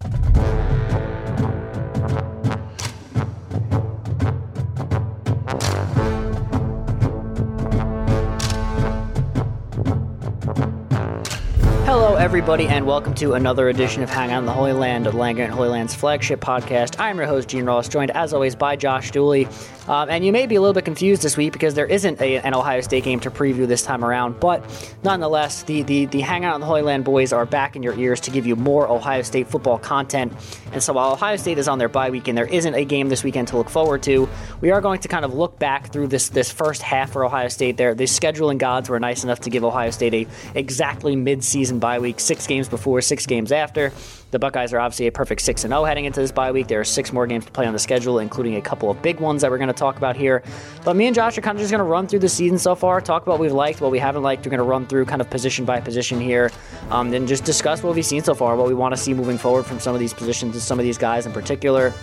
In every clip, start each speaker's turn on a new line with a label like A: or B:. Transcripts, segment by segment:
A: Hello, everybody, and welcome to another edition of Hang in the Holy Land, of Land Grant Holy Land's flagship podcast. I'm your host, Gene Ross, joined as always by Josh Dooley. Um, and you may be a little bit confused this week because there isn't a, an Ohio State game to preview this time around, but nonetheless, the, the, the Hang in the Holy Land boys are back in your ears to give you more Ohio State football content. And so while Ohio State is on their bye week and there isn't a game this weekend to look forward to, we are going to kind of look back through this this first half for Ohio State. There, the scheduling gods were nice enough to give Ohio State a exactly mid-season bye week, six games before, six games after. The Buckeyes are obviously a perfect 6 0 heading into this bye week. There are six more games to play on the schedule, including a couple of big ones that we're going to talk about here. But me and Josh are kind of just going to run through the season so far, talk about what we've liked, what we haven't liked. We're going to run through kind of position by position here, um, just discuss what we've seen so far, what we want to see moving forward from some of these positions and some of these guys in particular.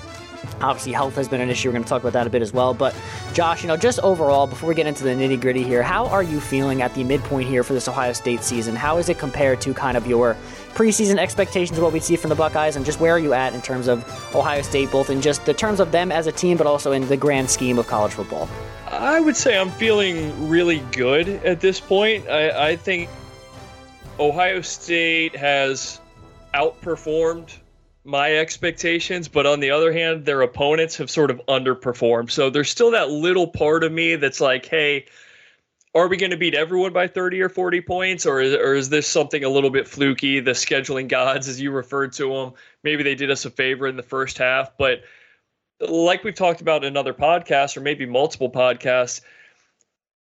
A: Obviously, health has been an issue. We're going to talk about that a bit as well. But, Josh, you know, just overall, before we get into the nitty gritty here, how are you feeling at the midpoint here for this Ohio State season? How is it compared to kind of your preseason expectations of what we see from the Buckeyes, and just where are you at in terms of Ohio State, both in just the terms of them as a team, but also in the grand scheme of college football?
B: I would say I'm feeling really good at this point. I, I think Ohio State has outperformed my expectations, but on the other hand, their opponents have sort of underperformed. So there's still that little part of me that's like, hey, are we going to beat everyone by 30 or 40 points, or is, or is this something a little bit fluky? The scheduling gods, as you referred to them, maybe they did us a favor in the first half. But like we've talked about in another podcast, or maybe multiple podcasts,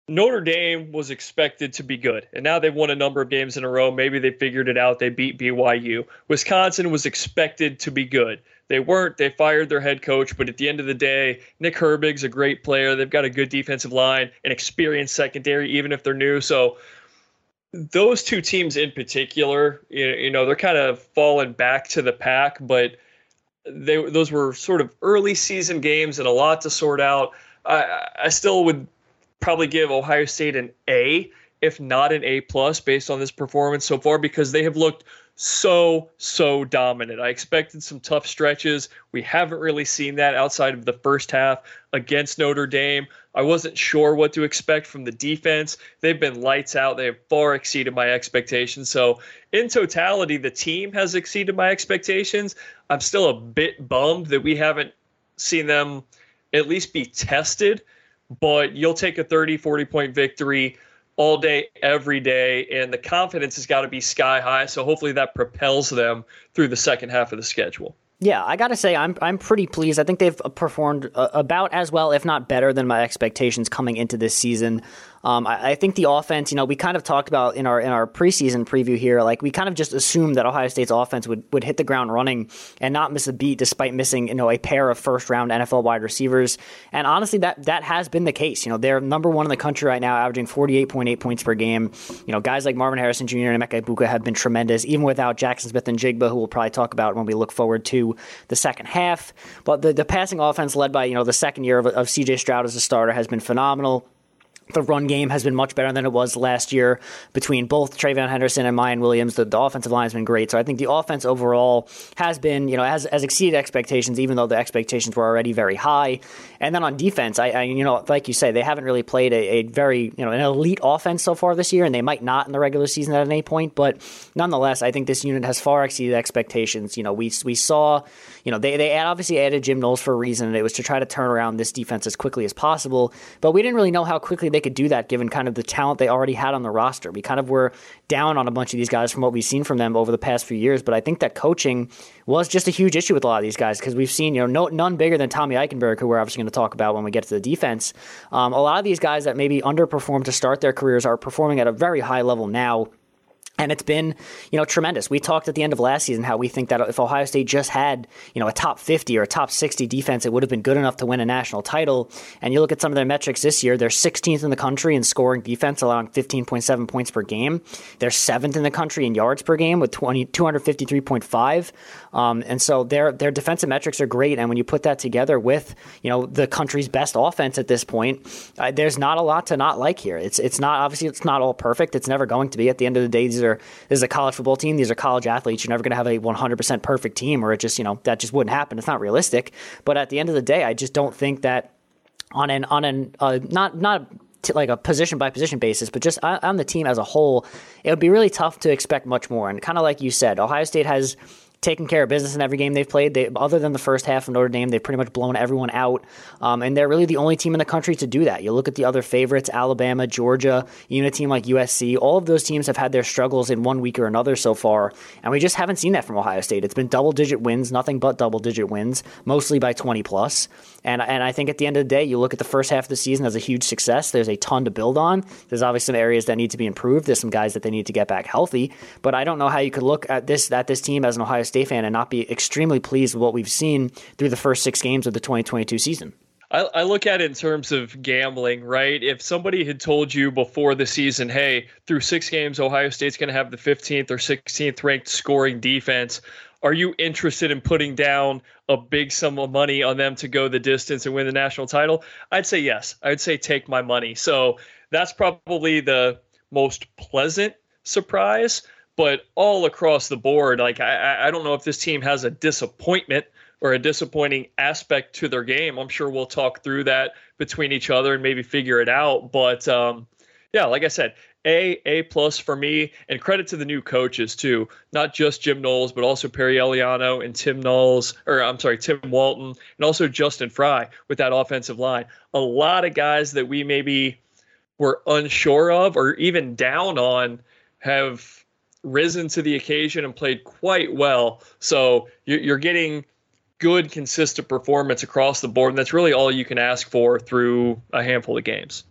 B: Notre Dame was expected to be good, and now they've won a number of games in a row. Maybe they figured it out. They beat BYU. Wisconsin was expected to be good. They weren't. They fired their head coach, but at the end of the day, Nick Herbig's a great player. They've got a good defensive line, an experienced secondary, even if they're new. So those two teams in particular, you know, they're kind of falling back to the pack, but they those were sort of early season games and a lot to sort out. I, I still would probably give Ohio State an A, if not an A plus, based on this performance so far, because they have looked so so dominant. I expected some tough stretches. We haven't really seen that outside of the first half against Notre Dame. I wasn't sure what to expect from the defense. They've been lights out. They have far exceeded my expectations. So, in totality, the team has exceeded my expectations. I'm still a bit bummed that we haven't seen them at least be tested but you'll take a 30, 40 point victory all day, every day, and the confidence has got to be sky high. So hopefully that propels them through the second half of the schedule.
A: Yeah, I got to say, I'm I'm pretty pleased. I think they've performed uh, about as well, if not better, than my expectations coming into this season. Um, I, I, think the offense, you know, we kind of talked about in our in our preseason preview here, like we kind of just assumed that Ohio State's offense would, would hit the ground running and not miss a beat, despite missing you know a pair of first round NFL wide receivers. And honestly, that that has been the case. You know, they're number one in the country right now, averaging 48.8 points per game. You know, guys like Marvin Harrison Jr. and Emeka Egbuka have been tremendous, even without Jackson Smith-Njigba, who we'll probably talk about when we look forward to the second half. But the, the passing offense led by, you know, the second year of, of CJ Stroud as a starter has been phenomenal. The run game has been much better than it was last year between both TreVeyon Henderson and Miyan Williams. The, the, offensive line has been great. So I think the offense overall has been, you know, has, has exceeded expectations, even though the expectations were already very high. And then on defense, I, I you know, like you say, they haven't really played a, a, very, you know, an elite offense so far this year, and they might not in the regular season at any point. But nonetheless, I think this unit has far exceeded expectations. You know, we we saw, you know, they they obviously added Jim Knowles for a reason, and it was to try to turn around this defense as quickly as possible. But we didn't really know how quickly they could do that given kind of the talent they already had on the roster. We kind of were down on a bunch of these guys from what we've seen from them over the past few years, but I think that coaching was just a huge issue with a lot of these guys because we've seen, you know, no, none bigger than Tommy Eichenberg, who we're obviously going to talk about when we get to the defense. Um, a lot of these guys that maybe underperformed to start their careers are performing at a very high level now and it's been, you know, tremendous. We talked at the end of last season how we think that if Ohio State just had, you know, a top 50 or a top 60 defense, it would have been good enough to win a national title. And you look at some of their metrics this year, they're 16th in the country in scoring defense, allowing 15.7 points per game. They're seventh in the country in yards per game with 20, 253.5. Um, and so their their defensive metrics are great. And when you put that together with, you know, the country's best offense at this point, uh, there's not a lot to not like here. It's it's not obviously it's not all perfect. It's never going to be. At the end of the day, these are this is a college football team. These are college athletes. You're never going to have a 100% perfect team, or it just you know that just wouldn't happen. It's not realistic. But at the end of the day, I just don't think that on an on an uh, not not like a position by position basis, but just on the team as a whole, it would be really tough to expect much more. And kind of like you said, Ohio State has taken care of business in every game they've played. They, other than the first half of Notre Dame, they've pretty much blown everyone out, um, and they're really the only team in the country to do that. You look at the other favorites: Alabama, Georgia, even a team like USC. All of those teams have had their struggles in one week or another so far, and we just haven't seen that from Ohio State. It's been double-digit wins, nothing but double-digit wins, mostly by 20 plus. And and I think at the end of the day, you look at the first half of the season as a huge success. There's a ton to build on. There's obviously some areas that need to be improved. There's some guys that they need to get back healthy. But I don't know how you could look at this at this team as an Ohio State fan and not be extremely pleased with what we've seen through the first six games of the 2022 season.
B: I, I, look at it in terms of gambling, right? If somebody had told you before the season, hey, through six games, Ohio State's going to have the 15th or 16th ranked scoring defense, are you interested in putting down a big sum of money on them to go the distance and win the national title? I'd say yes. I'd say take my money. So that's probably the most pleasant surprise but all across the board, like I, I don't know if this team has a disappointment or a disappointing aspect to their game. I'm sure we'll talk through that between each other and maybe figure it out. But um, yeah, like I said, a A plus for me, and credit to the new coaches too. Not just Jim Knowles, but also Perry Eliano and Tim Knowles, or I'm sorry, Tim Walton, and also Justin Frye with that offensive line. A lot of guys that we maybe were unsure of or even down on have risen to the occasion and played quite well. So you're getting good, consistent performance across the board, and that's really all you can ask for through a handful of games.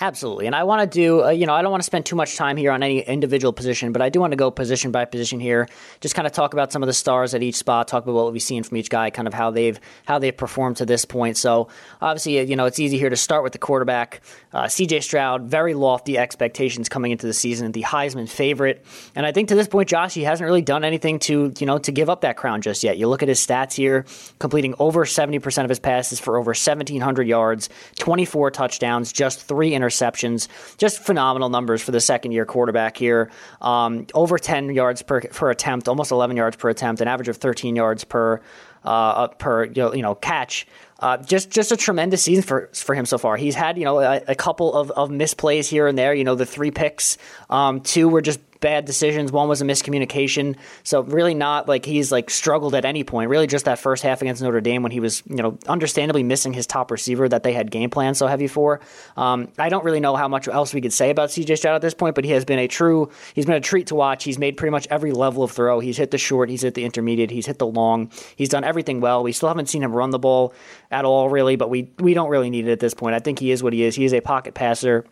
A: Absolutely. And I want to do, uh, you know, I don't want to spend too much time here on any individual position, but I do want to go position by position here. Just kind of talk about some of the stars at each spot, talk about what we've seen from each guy, kind of how they've how they've performed to this point. So obviously, you know, it's easy here to start with the quarterback, uh, C.J. Stroud. Very lofty expectations coming into the season, the Heisman favorite, and I think to this point, Josh, he hasn't really done anything to you know to give up that crown just yet. You look at his stats here, completing over seventy percent of his passes for over seventeen hundred yards, twenty four touchdowns, just three interceptions. Just phenomenal numbers for the second year quarterback here. Um, over 10 yards per, per attempt, almost 11 yards per attempt, an average of 13 yards per uh, per you know, catch. Uh, just just a tremendous season for for him so far. He's had you know a, a couple of, of misplays here and there. You know the three picks, um, two were just bad decisions. One was a miscommunication. So really not like he's like struggled at any point. Really just that first half against Notre Dame when he was you know understandably missing his top receiver that they had game plan so heavy for. Um, I don't really know how much else we could say about CJ Stroud at this point, but he has been a true he's been a treat to watch. He's made pretty much every level of throw. He's hit the short, he's hit the intermediate, he's hit the long. He's done everything well. We still haven't seen him run the ball at all really, but we we don't really need it at this point. I think he is what he is. He is a pocket passer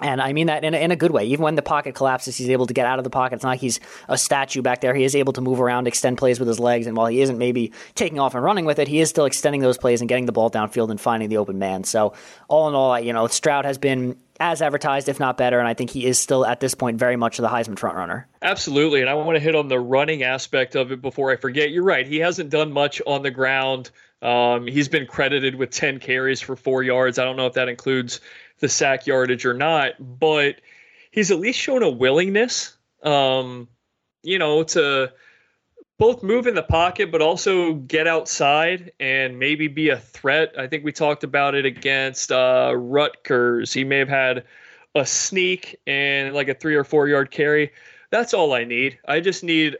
A: And I mean that in a, in a good way. Even when the pocket collapses, he's able to get out of the pocket. It's not like he's a statue back there. He is able to move around, extend plays with his legs. And while he isn't maybe taking off and running with it, he is still extending those plays and getting the ball downfield and finding the open man. So, all in all, you know, Stroud has been as advertised, if not better. And I think he is still at this point very much the Heisman frontrunner.
B: Absolutely. And I want to hit on the running aspect of it before I forget. You're right. He hasn't done much on the ground. Um, he's been credited with 10 carries for four yards. I don't know if that includes the sack yardage or not, but he's at least shown a willingness, um, you know, to both move in the pocket, but also get outside and maybe be a threat. I think we talked about it against uh, Rutgers. He may have had a sneak and like a three or four yard carry. That's all I need. I just need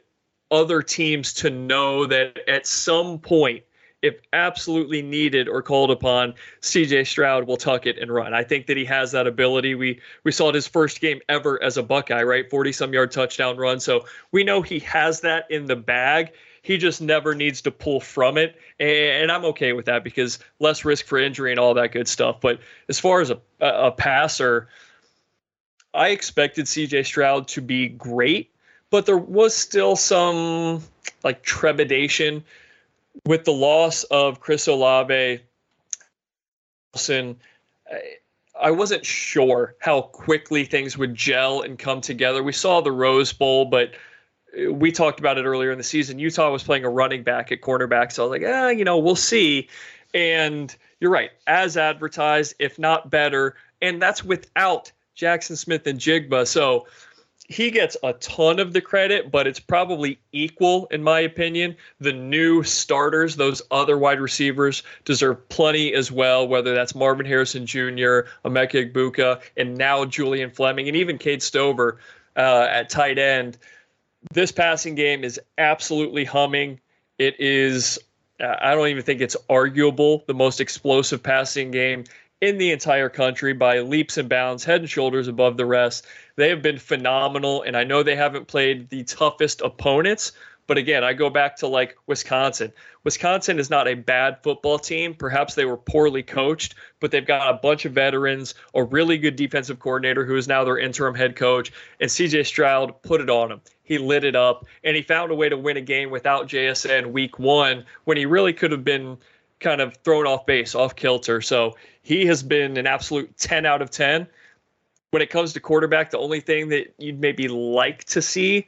B: other teams to know that at some point if absolutely needed or called upon, CJ Stroud will tuck it and run. I think that he has that ability. We we saw it his first game ever as a Buckeye, right? 40 some yard touchdown run. So we know he has that in the bag. He just never needs to pull from it. And I'm okay with that because less risk for injury and all that good stuff. But as far as a, a passer, I expected CJ Stroud to be great, but there was still some like trepidation with the loss of Chris Olave, Wilson, I wasn't sure how quickly things would gel and come together. We saw the Rose Bowl, but we talked about it earlier in the season. Utah was playing a running back at cornerback, so I was like, ah, you know, we'll see. And you're right, as advertised, if not better, and that's without Jackson Smith-Njigba. So he gets a ton of the credit, but it's probably equal, in my opinion. The new starters, those other wide receivers, deserve plenty as well, whether that's Marvin Harrison Jr., Emeka Egbuka, and now Julian Fleming, and even Cade Stover uh, at tight end. This passing game is absolutely humming. It is, uh, I don't even think it's arguable, the most explosive passing game in the entire country by leaps and bounds, head and shoulders above the rest. They have been phenomenal, and I know they haven't played the toughest opponents. But again, I go back to like Wisconsin. Wisconsin is not a bad football team. Perhaps they were poorly coached, but they've got a bunch of veterans, a really good defensive coordinator who is now their interim head coach, and CJ Stroud put it on him. He lit it up, and he found a way to win a game without JSN week one when he really could have been kind of thrown off base, off kilter. So he has been an absolute 10 out of 10 when it comes to quarterback, the only thing that you'd maybe like to see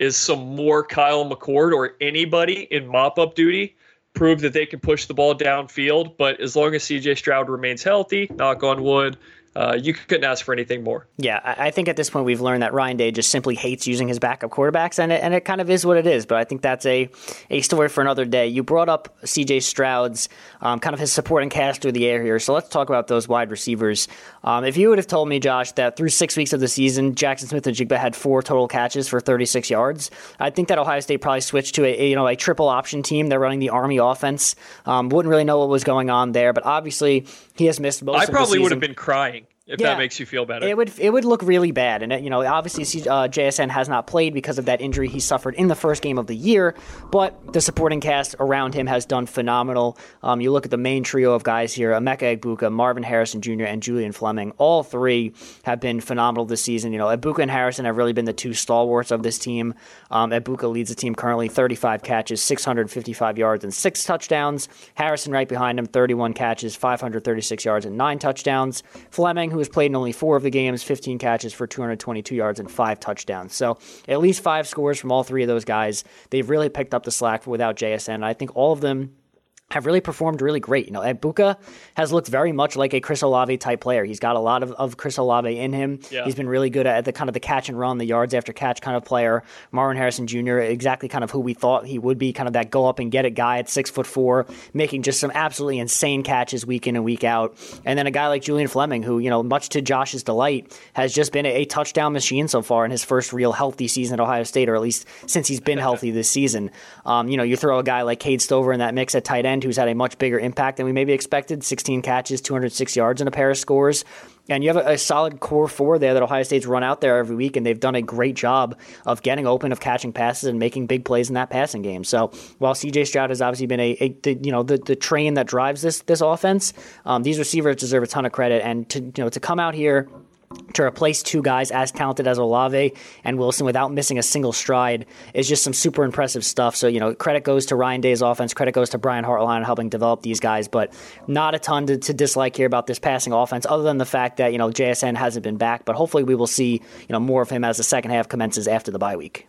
B: is some more Kyle McCord or anybody in mop up duty prove that they can push the ball downfield. But as long as CJ Stroud remains healthy, knock on wood, uh, you couldn't ask for anything more.
A: Yeah, I think at this point we've learned that Ryan Day just simply hates using his backup quarterbacks, and it, and it kind of is what it is. But I think that's a, a story for another day. You brought up C.J. Stroud's um, kind of his supporting cast through the air here, so let's talk about those wide receivers. Um, if you would have told me, Josh, that through six weeks of the season, Jackson Smith-Njigba had four total catches for 36 yards, I think that Ohio State probably switched to a, a you know a triple option team. They're running the Army offense. Um, wouldn't really know what was going on there, but obviously he has missed most.
B: I probably would have been crying if yeah, that makes you feel better.
A: It would it would look really bad, and you know obviously uh, JSN has not played because of that injury he suffered in the first game of the year, but the supporting cast around him has done phenomenal. Um, you look at the main trio of guys here: Emeka Egbuka, Marvin Harrison Jr., and Julian Fleming. All three have been phenomenal this season. You know, Egbuka and Harrison have really been the two stalwarts of this team. Um, Egbuka leads the team currently 35 catches, 655 yards, and six touchdowns. Harrison right behind him, 31 catches, 536 yards, and nine touchdowns. Fleming who has played in only four of the games, 15 catches for 222 yards and five touchdowns. So at least five scores from all three of those guys. They've really picked up the slack without JSN. I think all of them have really performed really great. You know, Egbuka has looked very much like a Chris Olave type player. He's got a lot of, of Chris Olave in him. Yeah. He's been really good at the kind of the catch and run, the yards after catch kind of player. Marvin Harrison Jr., exactly kind of who we thought he would be, kind of that go up and get it guy at six foot four, making just some absolutely insane catches week in and week out. And then a guy like Julian Fleming, who, you know, much to Josh's delight, has just been a, a touchdown machine so far in his first real healthy season at Ohio State, or at least since he's been healthy this season. Um, you know, you throw a guy like Cade Stover in that mix at tight end who's had a much bigger impact than we maybe expected 16 catches, 206 yards, and a pair of scores. And you have a, a, solid core four there that Ohio State's run out there every week, and they've done a great job of getting open, of catching passes, and making big plays in that passing game. So while C.J. Stroud has obviously been a, a the, you know the, the train that drives this this offense, um, these receivers deserve a ton of credit. And to you know to come out here to replace two guys as talented as Olave and Wilson without missing a single stride is just some super impressive stuff. So, you know, credit goes to Ryan Day's offense, credit goes to Brian Hartline helping develop these guys, but not a ton to, to, dislike here about this passing offense, other than the fact that, you know, JSN hasn't been back. But hopefully we will see, you know, more of him as the second half commences after the bye week.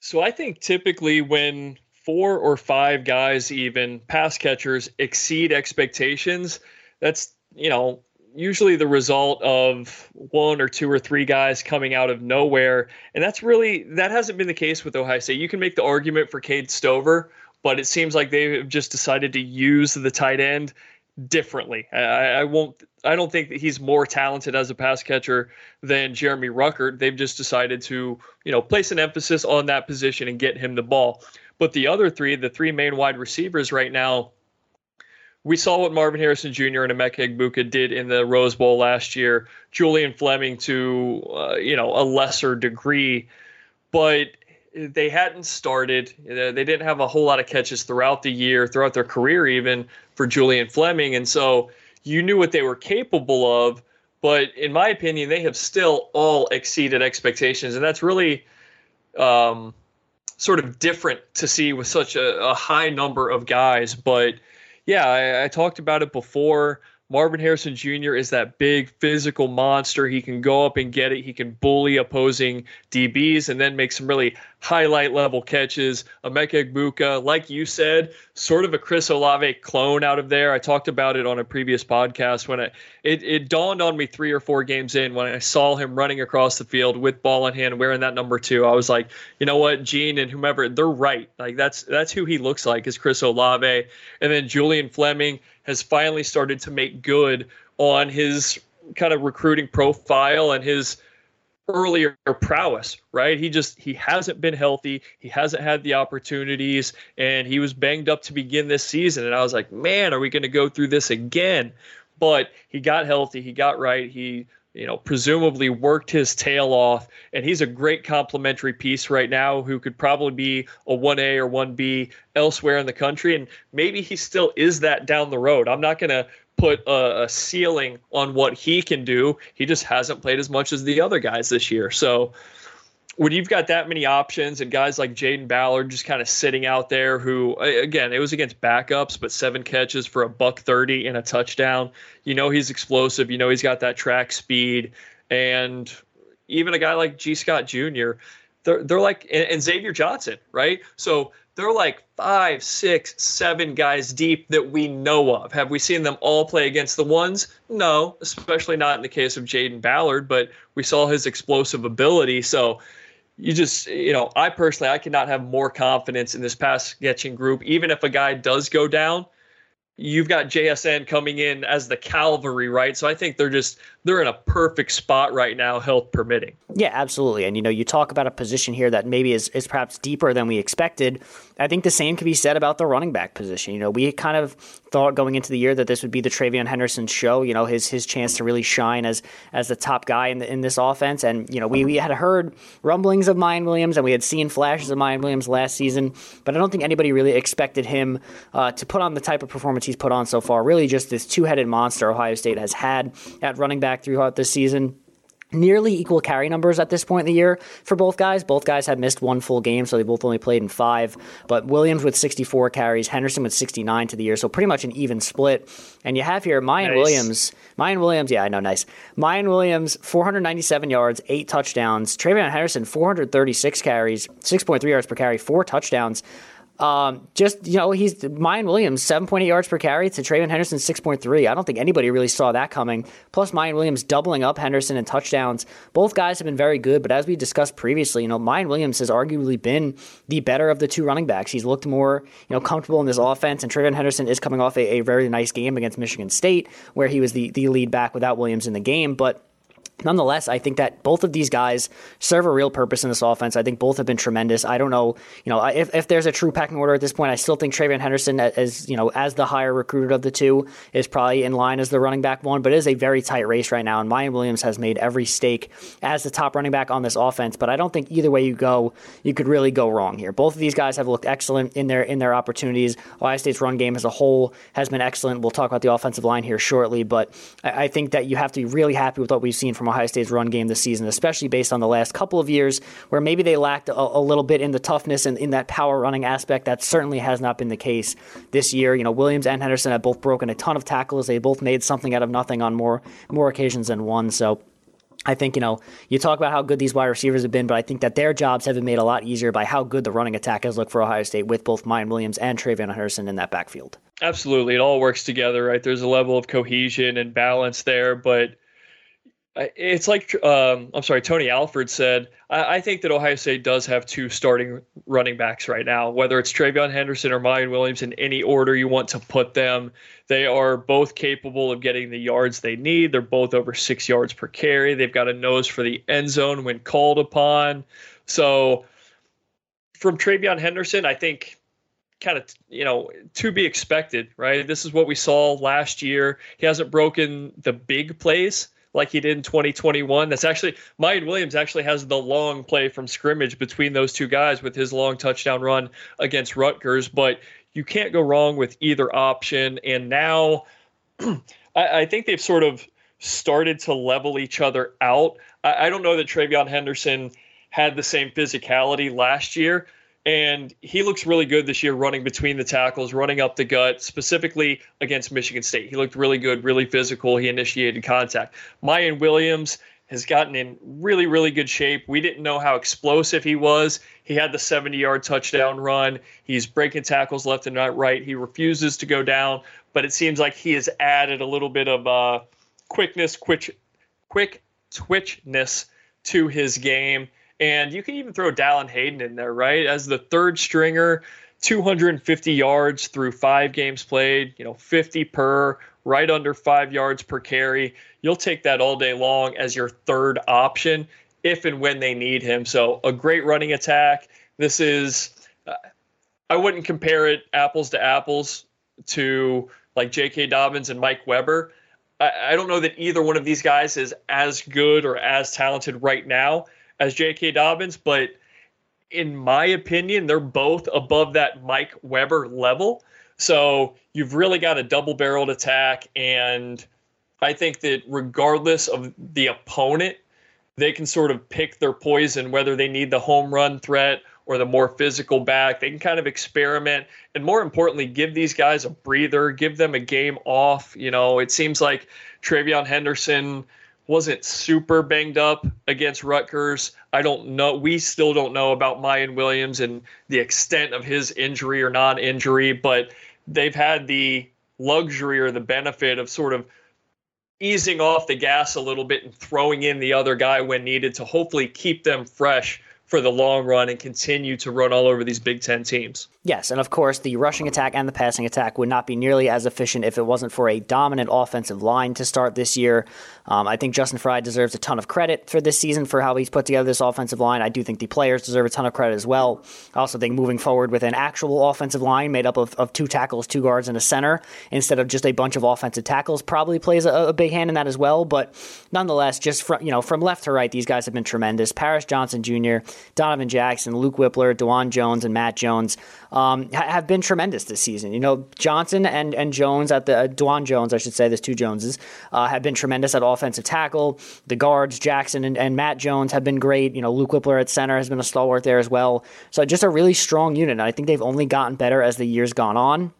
B: So I think typically when four or five guys, even pass catchers, exceed expectations, that's, you know, usually the result of one or two or three guys coming out of nowhere. And that's really, that hasn't been the case with Ohio State. You can make the argument for Cade Stover, but it seems like they've just decided to use the tight end differently. I, I won't, I don't think that he's more talented as a pass catcher than Jeremy Ruckert. They've just decided to, you know, place an emphasis on that position and get him the ball. But the other three, the three main wide receivers right now, we saw what Marvin Harrison Jr. and Emeka Egbuka did in the Rose Bowl last year. Julian Fleming to uh, you know a lesser degree, but they hadn't started. They didn't have a whole lot of catches throughout the year, throughout their career, even for Julian Fleming, and so you knew what they were capable of. But in my opinion, they have still all exceeded expectations, and that's really. Um, sort of different to see with such a, a high number of guys, but yeah, I, I talked about it before. Marvin Harrison Jr. is that big physical monster. He can go up and get it. He can bully opposing DBs and then make some really highlight level catches. Emeka Egbuka, like you said, sort of a Chris Olave clone out of there. I talked about it on a previous podcast when it, it, it dawned on me three or four games in when I saw him running across the field with ball in hand, wearing that number two. I was like, you know what, Gene and whomever, they're right. Like that's that's who he looks like is Chris Olave. And then Julian Fleming has finally started to make good on his kind of recruiting profile and his earlier prowess, right? He just he hasn't been healthy. He hasn't had the opportunities and he was banged up to begin this season and I was like, "Man, are we going to go through this again?" But he got healthy, he got right. He you know, presumably worked his tail off, and he's a great complementary piece right now who could probably be a 1A or 1B elsewhere in the country. And maybe he still is that down the road. I'm not going to put a, a, ceiling on what he can do. He just hasn't played as much as the other guys this year. So when you've got that many options and guys like Jayden Ballard just kind of sitting out there, who again it was against backups, but seven catches for a buck thirty and a touchdown. You know he's explosive. You know he's got that track speed, and even a guy like Gee Scott Jr. They're they're like and, and Xavier Johnson, right? So they're like five, six, seven guys deep that we know of. Have we seen them all play against the ones? No, especially not in the case of Jayden Ballard, but we saw his explosive ability. So you just, you know, I personally, I cannot have more confidence in this pass catching group. Even if a guy does go down, you've got JSN coming in as the cavalry, right? So I think they're just they're in a perfect spot right now, health permitting.
A: Yeah, absolutely. And you know, you talk about a position here that maybe is, is perhaps deeper than we expected. I think the same can be said about the running back position. You know, we kind of thought going into the year that this would be the TreVeyon Henderson show. You know, his his chance to really shine as as the top guy in the, in this offense. And you know, we, we had heard rumblings of Miyan Williams and we had seen flashes of Miyan Williams last season, but I don't think anybody really expected him uh, to put on the type of performance he's put on so far. Really, just this two headed monster Ohio State has had at running back throughout this season nearly equal carry numbers at this point in the year for both guys. Both guys have missed one full game, so they both only played in five. But Williams with 64 carries, Henderson with 69 to the year, so pretty much an even split. And you have here Miyan nice. Williams. Miyan Williams, yeah, I know, nice. Miyan Williams, 497 yards, eight touchdowns. TreVeyon Henderson, 436 carries, 6.3 yards per carry, four touchdowns. Um, just you know, he's Miyan Williams, seven point eight yards per carry to TreVeyon Henderson, six point three. I don't think anybody really saw that coming. Plus, Miyan Williams doubling up Henderson in touchdowns. Both guys have been very good, but as we discussed previously, you know, Miyan Williams has arguably been the better of the two running backs. He's looked more you know comfortable in this offense, and TreVeyon Henderson is coming off a, a very nice game against Michigan State, where he was the the lead back without Williams in the game, but nonetheless, I think that both of these guys serve a real purpose in this offense. I think both have been tremendous. I don't know, you know, if, if there's a true pecking order at this point, I still think TreVeyon Henderson, as you know, as the higher recruited of the two, is probably in line as the running back one. But it is a very tight race right now, and Miyan Williams has made every stake as the top running back on this offense. But I don't think either way you go, you could really go wrong here. Both of these guys have looked excellent in their in their opportunities. Ohio State's run game as a whole has been excellent. We'll talk about the offensive line here shortly, but I, I think that you have to be really happy with what we've seen from Ohio State's run game this season, especially based on the last couple of years where maybe they lacked a, a little bit in the toughness and in that power running aspect. That certainly has not been the case this year. You know, Williams and Henderson have both broken a ton of tackles. They both made something out of nothing on more more occasions than one. So I think, you know, you talk about how good these wide receivers have been, but I think that their jobs have been made a lot easier by how good the running attack has looked for Ohio State with both Miyan Williams and TreVeyon Henderson in that backfield.
B: Absolutely. It all works together, right? There's a level of cohesion and balance there, but it's like um, I'm sorry, Tony Alford said. I, I, think that Ohio State does have two starting running backs right now. Whether it's TreVeyon Henderson or Miyan Williams, in any order you want to put them, they are both capable of getting the yards they need. They're both over six yards per carry. They've got a nose for the end zone when called upon. So, from TreVeyon Henderson, I think kind of you know to be expected, right? This is what we saw last year. He hasn't broken the big plays like he did in 2021. That's actually Miyan Williams actually has the long play from scrimmage between those two guys with his long touchdown run against Rutgers. But you can't go wrong with either option. And now I, I, think they've sort of started to level each other out. I, I don't know that TreVeyon Henderson had the same physicality last year and he looks really good this year running between the tackles, running up the gut, specifically against Michigan State. He looked really good, really physical. He initiated contact. Miyan Williams has gotten in really, really good shape. We didn't know how explosive he was. He had the 70 yard touchdown run. He's breaking tackles left and right. He refuses to go down, but it seems like he has added a little bit of uh, quickness, quick, quick twitchness to his game and you can even throw Dallan Hayden in there, right? As the third stringer, 250 yards through five games played, you know, 50 per, right under five yards per carry. You'll take that all day long as your third option if and when they need him. So a great running attack. This is, uh, I wouldn't compare it apples to apples to like J.K. Dobbins and Mike Weber. I, I don't know that either one of these guys is as good or as talented right now as J.K. Dobbins, but in my opinion, they're both above that Mike Weber level. So you've really got a double barreled attack. And I think that regardless of the opponent, they can sort of pick their poison, whether they need the home run threat or the more physical back. They can kind of experiment and more importantly, give these guys a breather, give them a game off. You know, it seems like TreVeyon Henderson wasn't super banged up against Rutgers. I don't know. We still don't know about Miyan Williams and the extent of his injury or non injury, but they've had the luxury or the benefit of sort of easing off the gas a little bit and throwing in the other guy when needed to hopefully keep them fresh for the long run and continue to run all over these Big Ten teams.
A: Yes, and of course, the rushing attack and the passing attack would not be nearly as efficient if it wasn't for a dominant offensive line to start this year. Um, I think Justin Frye deserves a ton of credit for this season for how he's put together this offensive line. I do think the players deserve a ton of credit as well. I also think moving forward with an actual offensive line made up of, of two tackles, two guards, and a center instead of just a bunch of offensive tackles probably plays a, a big hand in that as well. But nonetheless, just from you know from left to right, these guys have been tremendous. Paris Johnson Jr., Donovan Jackson, Luke Wypler, Dawand Jones, and Matt Jones um, ha- have been tremendous this season. You know, Johnson and, and Jones at the uh, Dawand Jones, I should say, there's two Joneses, uh, have been tremendous at offensive tackle. The guards, Jackson and, and Matt Jones, have been great. You know, Luke Wypler at center has been a stalwart there as well. So just a really strong unit. And I think they've only gotten better as the years gone on.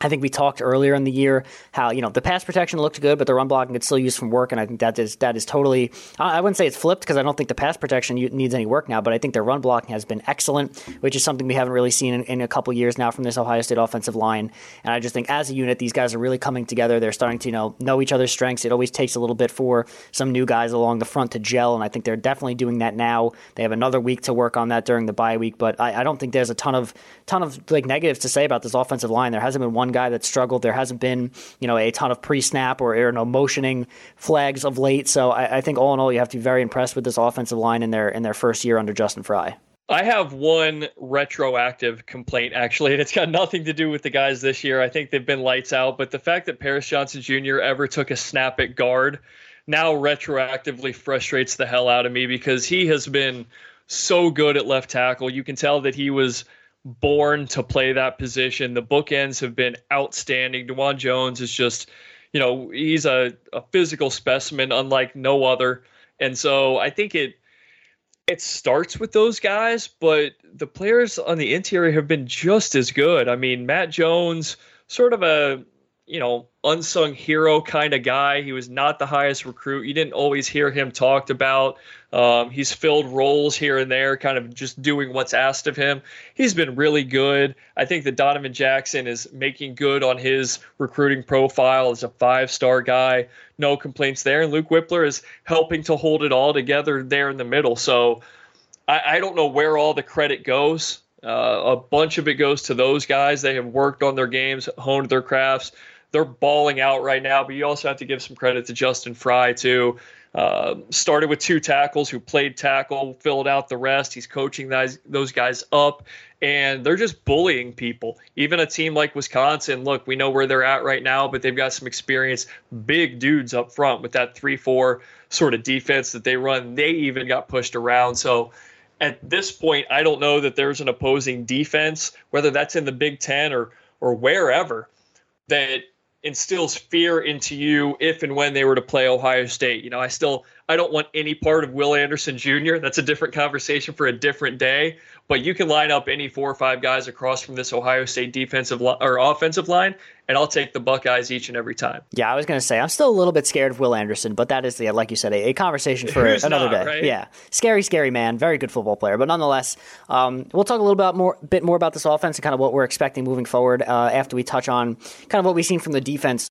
A: I think we talked earlier in the year how you know the pass protection looked good, but the run blocking could still use some work, and I think that is that is totally. I wouldn't say it's flipped because I don't think the pass protection needs any work now, but I think their run blocking has been excellent, which is something we haven't really seen in, in, a couple years now from this Ohio State offensive line. And I just think as a unit, these guys are really coming together. They're starting to you know know each other's strengths. It always takes a little bit for some new guys along the front to gel, and I think they're definitely doing that now. They have another week to work on that during the bye week, but I, I don't think there's a ton of ton of like negatives to say about this offensive line. There hasn't been one guy that struggled. There hasn't been you know a ton of pre-snap or, or no motioning flags of late. So I, I think all in all, you have to be very impressed with this offensive line in their in their first year under Justin Frye.
B: I have one retroactive complaint actually, and it's got nothing to do with the guys this year. I think they've been lights out, but the fact that Paris Johnson Jr. ever took a snap at guard now retroactively frustrates the hell out of me because he has been so good at left tackle. You can tell that he was born to play that position. The bookends have been outstanding. Dawand Jones is just, you know, he's a, a physical specimen unlike no other. And so I think it it starts with those guys, but the players on the interior have been just as good. I mean, Matt Jones, sort of a you know unsung hero kind of guy. He was not the highest recruit. You didn't always hear him talked about. Um, he's filled roles here and there, kind of just doing what's asked of him. He's been really good. I think that Donovan Jackson is making good on his recruiting profile as a five star guy. No complaints there. And Luke Wypler is helping to hold it all together there in the middle. So I, I don't know where all the credit goes. Uh, a bunch of it goes to those guys. They have worked on their games, honed their crafts. They're balling out right now, but you also have to give some credit to Justin Frye too. Uh, started with two tackles who played tackle, filled out the rest. He's coaching those, those guys up, and they're just bullying people. Even a team like Wisconsin, look, we know where they're at right now, but they've got some experience, big dudes up front with that 3 4 sort of defense that they run. They even got pushed around. So at this point, I don't know that there's an opposing defense, whether that's in the Big Ten or or wherever, that instills fear into you if and when they were to play Ohio State. You know, I still I don't want any part of Will Anderson Jr. That's a different conversation for a different day. But you can line up any four or five guys across from this Ohio State defensive li- or offensive line, and I'll take the Buckeyes each and every time.
A: Yeah, I was going to say I'm still a little bit scared of Will Anderson, but that is the like you said a, a conversation for another
B: not,
A: day.
B: Right?
A: Yeah, scary, scary man, very good football player, but nonetheless, um, we'll talk a little bit more, bit more about this offense and kind of what we're expecting moving forward uh, after we touch on kind of what we've seen from the defense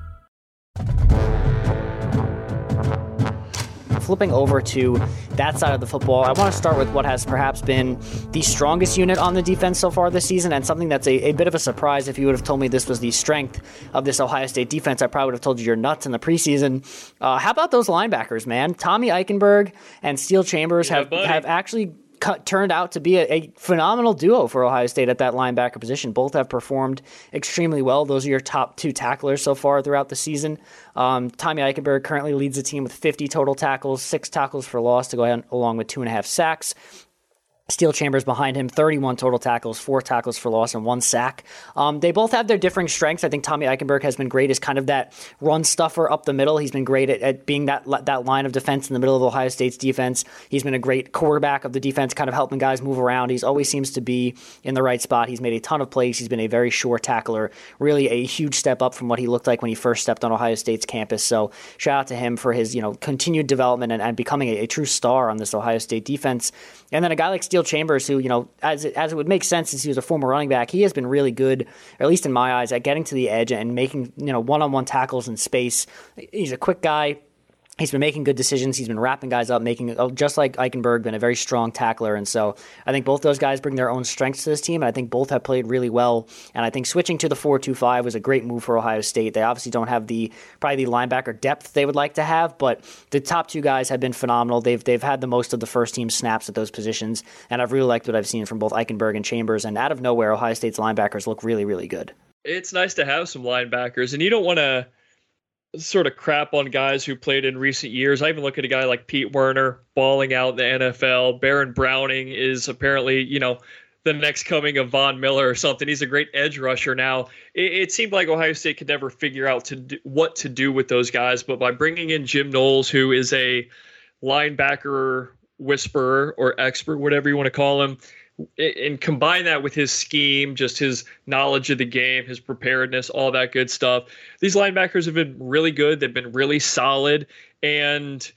A: Flipping over to that side of the football, I want to start with what has perhaps been the strongest unit on the defense so far this season, and something that's a, a, bit of a surprise. If you would have told me this was the strength of this Ohio State defense, I probably would have told you you're nuts in the preseason. Uh, how about those linebackers, man? Tommy Eichenberg and Steele Chambers
B: yeah,
A: have,
B: buddy.
A: have actually cut, turned out to be a, a, phenomenal duo for Ohio State at that linebacker position. Both have performed extremely well. Those are your top two tacklers so far throughout the season. Um, Tommy Eichenberg currently leads the team with 50 total tackles, six tackles for loss to go ahead, along with two and a half sacks. Steele Chambers behind him, 31 total tackles, four tackles for loss, and one sack. Um, they both have their differing strengths. I think Tommy Eichenberg has been great as kind of that run stuffer up the middle. He's been great at, at, being that that line of defense in the middle of Ohio State's defense. He's been a great quarterback of the defense, kind of helping guys move around. He's always seems to be in the right spot. He's made a ton of plays. He's been a very sure tackler. Really a huge step up from what he looked like when he first stepped on Ohio State's campus. So shout out to him for his you know continued development and, and becoming a, a true star on this Ohio State defense. And then a guy like Chambers, who, you know, as it, as it would make sense since he was a former running back, he has been really good, at least in my eyes, at getting to the edge and making, you know, one on one tackles in space. He's a quick guy. He's been making good decisions. He's been wrapping guys up, making oh, just like Eichenberg, been a very strong tackler. And so I think both those guys bring their own strengths to this team. And I think both have played really well. And I think switching to the four-two-five was a great move for Ohio State. They obviously don't have the probably the linebacker depth they would like to have, but the top two guys have been phenomenal. They've they've had the most of the first team snaps at those positions, and I've really liked what I've seen from both Eichenberg and Chambers. And out of nowhere, Ohio State's linebackers look really really good.
B: It's nice to have some linebackers, and you don't want to sort of crap on guys who played in recent years. I even look at a guy like Pete Werner balling out in the NFL. Baron Browning is apparently, you know, the next coming of Von Miller or something. He's a great edge rusher now. It, it seemed like Ohio State could never figure out to do, what to do with those guys, but by bringing in Jim Knowles, who is a linebacker whisperer or expert, whatever you want to call him, and combine that with his scheme, just his knowledge of the game, his preparedness, all that good stuff. These linebackers have been really good. They've been really solid. And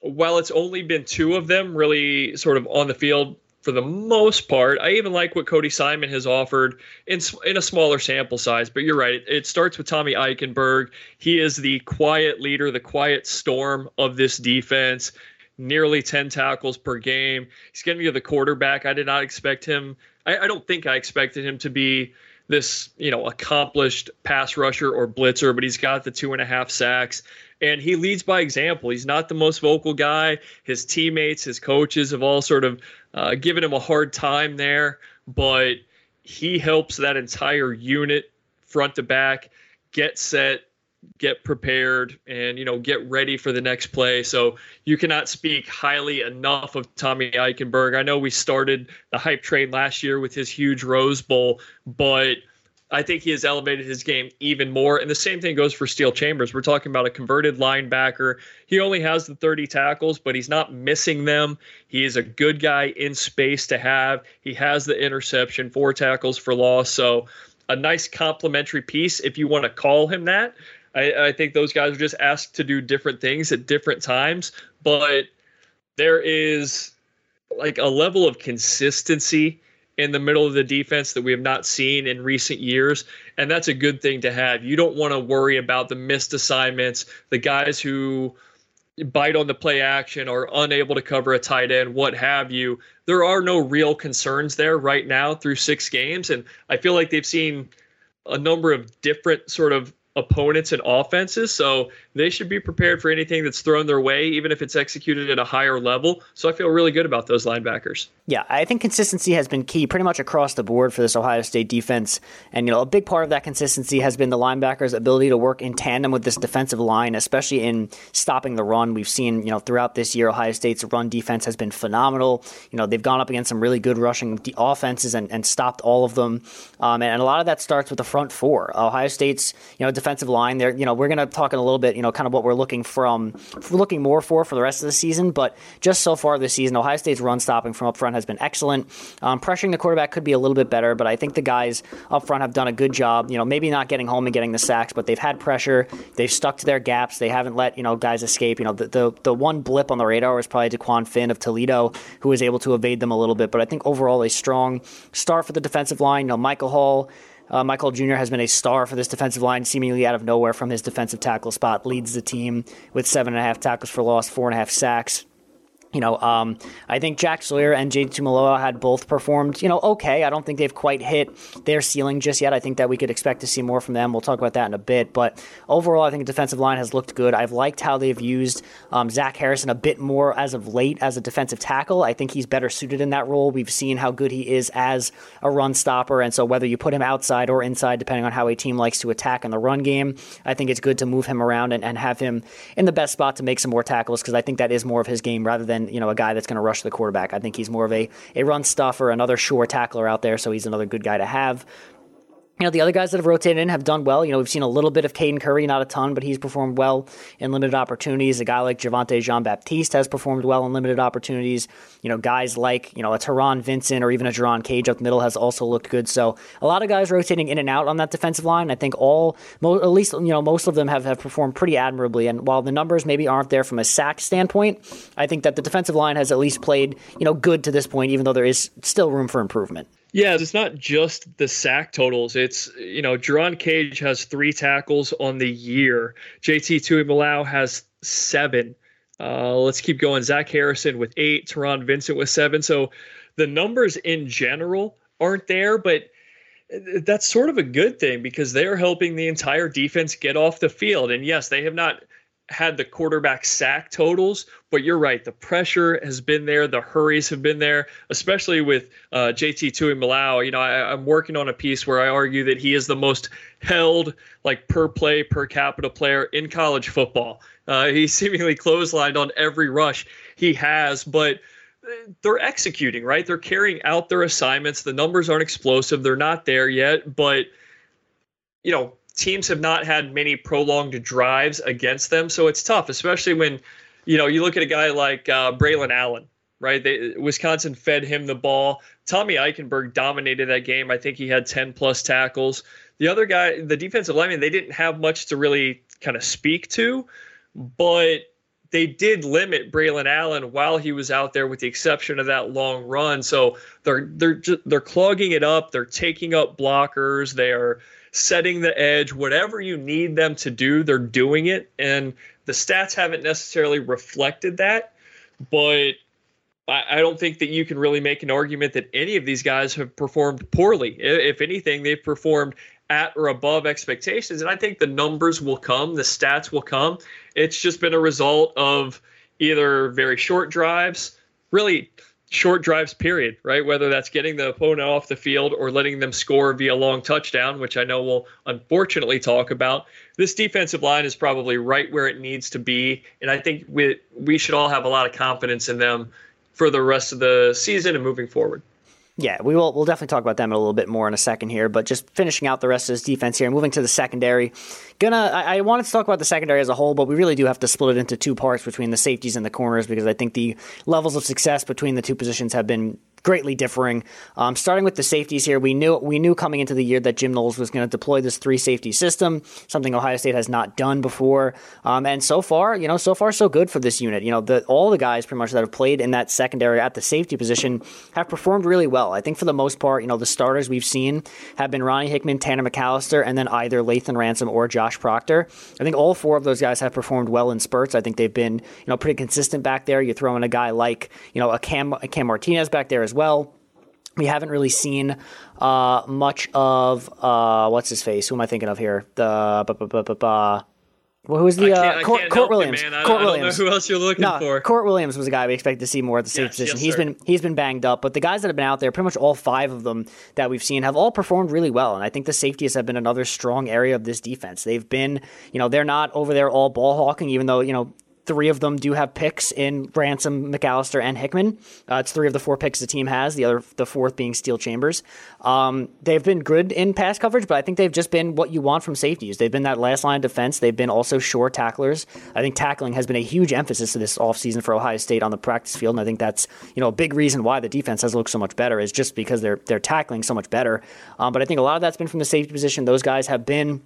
B: while it's only been two of them really sort of on the field for the most part, I even like what Cody Simon has offered in, in a smaller sample size. But you're right. It, it starts with Tommy Eichenberg. He is the quiet leader, the quiet storm of this defense nearly 10 tackles per game. He's getting to the quarterback. I did not expect him. I, I, don't think I expected him to be this, you know, accomplished pass rusher or blitzer, but he's got the two and a half sacks and he leads by example. He's not the most vocal guy. His teammates, his coaches have all sort of uh, given him a hard time there, but he helps that entire unit front to back get set, get prepared, and you know get ready for the next play. So you cannot speak highly enough of Tommy Eichenberg. I know we started the hype train last year with his huge Rose Bowl, but I think he has elevated his game even more. And the same thing goes for Steele Chambers. We're talking about a converted linebacker. He only has the 30 tackles, but he's not missing them. He is a good guy in space to have. He has the interception, four tackles for loss. So a nice complementary piece, if you want to call him that. I, I think those guys are just asked to do different things at different times, but there is like a level of consistency in the middle of the defense that we have not seen in recent years. And that's a good thing to have. You don't want to worry about the missed assignments, the guys who bite on the play action or unable to cover a tight end, what have you. There are no real concerns there right now through six games. And I feel like they've seen a number of different sort of opponents and offenses. So they should be prepared for anything that's thrown their way, even if it's executed at a higher level. So I feel really good about those linebackers.
A: Yeah, I think consistency has been key pretty much across the board for this Ohio State defense. And, you know, a big part of that consistency has been the linebackers' ability to work in tandem with this defensive line, especially in stopping the run. We've seen, you know, throughout this year, Ohio State's run defense has been phenomenal. You know, they've gone up against some really good rushing offenses and, and stopped all of them. Um, and, and, a lot of that starts with the front four. Ohio State's, you know, defensive line, there, you know, we're going to talk in a little bit, you know, kind of what we're looking from, looking more for for the rest of the season. But just so far this season, Ohio State's run stopping from up front has been excellent. Um, pressuring the quarterback could be a little bit better, but I think the guys up front have done a good job. You know, maybe not getting home and getting the sacks, but they've had pressure. They've stuck to their gaps. They haven't let you know guys escape. You know, the the, the one blip on the radar was probably Dequan Finn of Toledo, who was able to evade them a little bit. But I think overall a strong start for the defensive line. You know, Michael Hall. Uh, Michael Jr. has been a star for this defensive line, seemingly out of nowhere from his defensive tackle spot. Leads the team with seven and a half tackles for loss, four and a half sacks you know, um, I think Jack Sawyer and J.T. Tuimoloau had both performed, you know, okay. I don't think they've quite hit their ceiling just yet. I think that we could expect to see more from them. We'll talk about that in a bit. But overall, I think the defensive line has looked good. I've liked how they've used um, Zach Harrison a bit more as of late as a defensive tackle. I think he's better suited in that role. We've seen how good he is as a run stopper. And so whether you put him outside or inside, depending on how a team likes to attack in the run game, I think it's good to move him around and, and have him in the best spot to make some more tackles because I think that is more of his game rather than than you know a guy that's going to rush the quarterback. I think he's more of a a run stuffer, another sure tackler out there. So he's another good guy to have. You know, the other guys that have rotated in have done well. You know, we've seen a little bit of Caden Curry, not a ton, but he's performed well in limited opportunities. A guy like Javontae Jean Baptiste has performed well in limited opportunities. You know, guys like, you know, a Taron Vincent or even a Jerron Cage up the middle has also looked good. So a lot of guys rotating in and out on that defensive line. I think all, at least, you know, most of them have, have performed pretty admirably. And while the numbers maybe aren't there from a sack standpoint, I think that the defensive line has at least played, you know, good to this point, even though there is still room for improvement.
B: Yeah, it's not just the sack totals. It's, you know, Jerron Cage has three tackles on the year. JT Tuimoloau has seven. Uh, let's keep going. Zach Harrison with eight, Taron Vincent with seven. So the numbers in general aren't there, but that's sort of a good thing because they're helping the entire defense get off the field. And yes, they have not had the quarterback sack totals, but you're right. The pressure has been there. The hurries have been there, especially with uh, JT Tuimoloau. You know, I, I'm working on a piece where I argue that he is the most held, like per play, per capita player in college football. Uh, he seemingly clotheslined on every rush he has, but they're executing, right? They're carrying out their assignments. The numbers aren't explosive. They're not there yet, but you know, teams have not had many prolonged drives against them, so it's tough, especially when you know you look at a guy like uh, Braylon Allen, right? They, Wisconsin fed him the ball. Tommy Eichenberg dominated that game. I think he had 10 plus tackles. The other guy, the defensive lineman, they didn't have much to really kind of speak to, but they did limit Braylon Allen while he was out there, with the exception of that long run. So they're they're they're clogging it up. They're taking up blockers. They are setting the edge, whatever you need them to do, they're doing it. And the stats haven't necessarily reflected that, but I don't think that you can really make an argument that any of these guys have performed poorly. If anything, they've performed at or above expectations. And I think the numbers will come, the stats will come. It's just been a result of either very short drives, really short drives, period, right? Whether that's getting the opponent off the field or letting them score via long touchdown, which I know we'll unfortunately talk about. This defensive line is probably right where it needs to be. And I think we, we should all have a lot of confidence in them for the rest of the season and moving forward.
A: Yeah, we will. We'll definitely talk about them a little bit more in a second here. But just finishing out the rest of this defense here, moving to the secondary. Gonna. I, I, wanted to talk about the secondary as a whole, but we really do have to split it into two parts between the safeties and the corners because I think the levels of success between the two positions have been greatly differing. Um, starting with the safeties here, we knew we knew coming into the year that Jim Knowles was going to deploy this three safety system, something Ohio State has not done before. Um, and so far, you know, so far so good for this unit. You know, the, all the guys pretty much that have played in that secondary at the safety position have performed really well. I think for the most part, you know, the starters we've seen have been Ronnie Hickman, Tanner McAllister, and then either Lathan Ransom or Josh Proctor. I think all four of those guys have performed well in spurts. I think they've been, you know, pretty consistent back there. You throw in a guy like, you know, a Cam, a Cam Martinez back there as well. We haven't really seen uh, much of uh, what's his face? Who am I thinking of here? The well, who's the uh, Kourt, Kourt Williams?
B: You, Kourt Williams. who else you're looking
A: no,
B: for.
A: Kourt Williams was a guy we expect to see more at the safe yes, position.
B: Yes,
A: he's
B: sir.
A: been he's been banged up, but the guys that have been out there, pretty much all five of them that we've seen, have all performed really well. And I think the safeties have been another strong area of this defense. They've been, you know, they're not over there all ball hawking, even though you know Three of them do have picks in Ransom, McAllister, and Hickman. Uh, it's three of the four picks the team has. The other, the fourth being Steele Chambers. Um, they've been good in pass coverage, but I think they've just been what you want from safeties. They've been that last line of defense. They've been also sure tacklers. I think tackling has been a huge emphasis of this offseason for Ohio State on the practice field, and I think that's you know a big reason why the defense has looked so much better is just because they're they're tackling so much better. Um, but I think a lot of that's been from the safety position. Those guys have been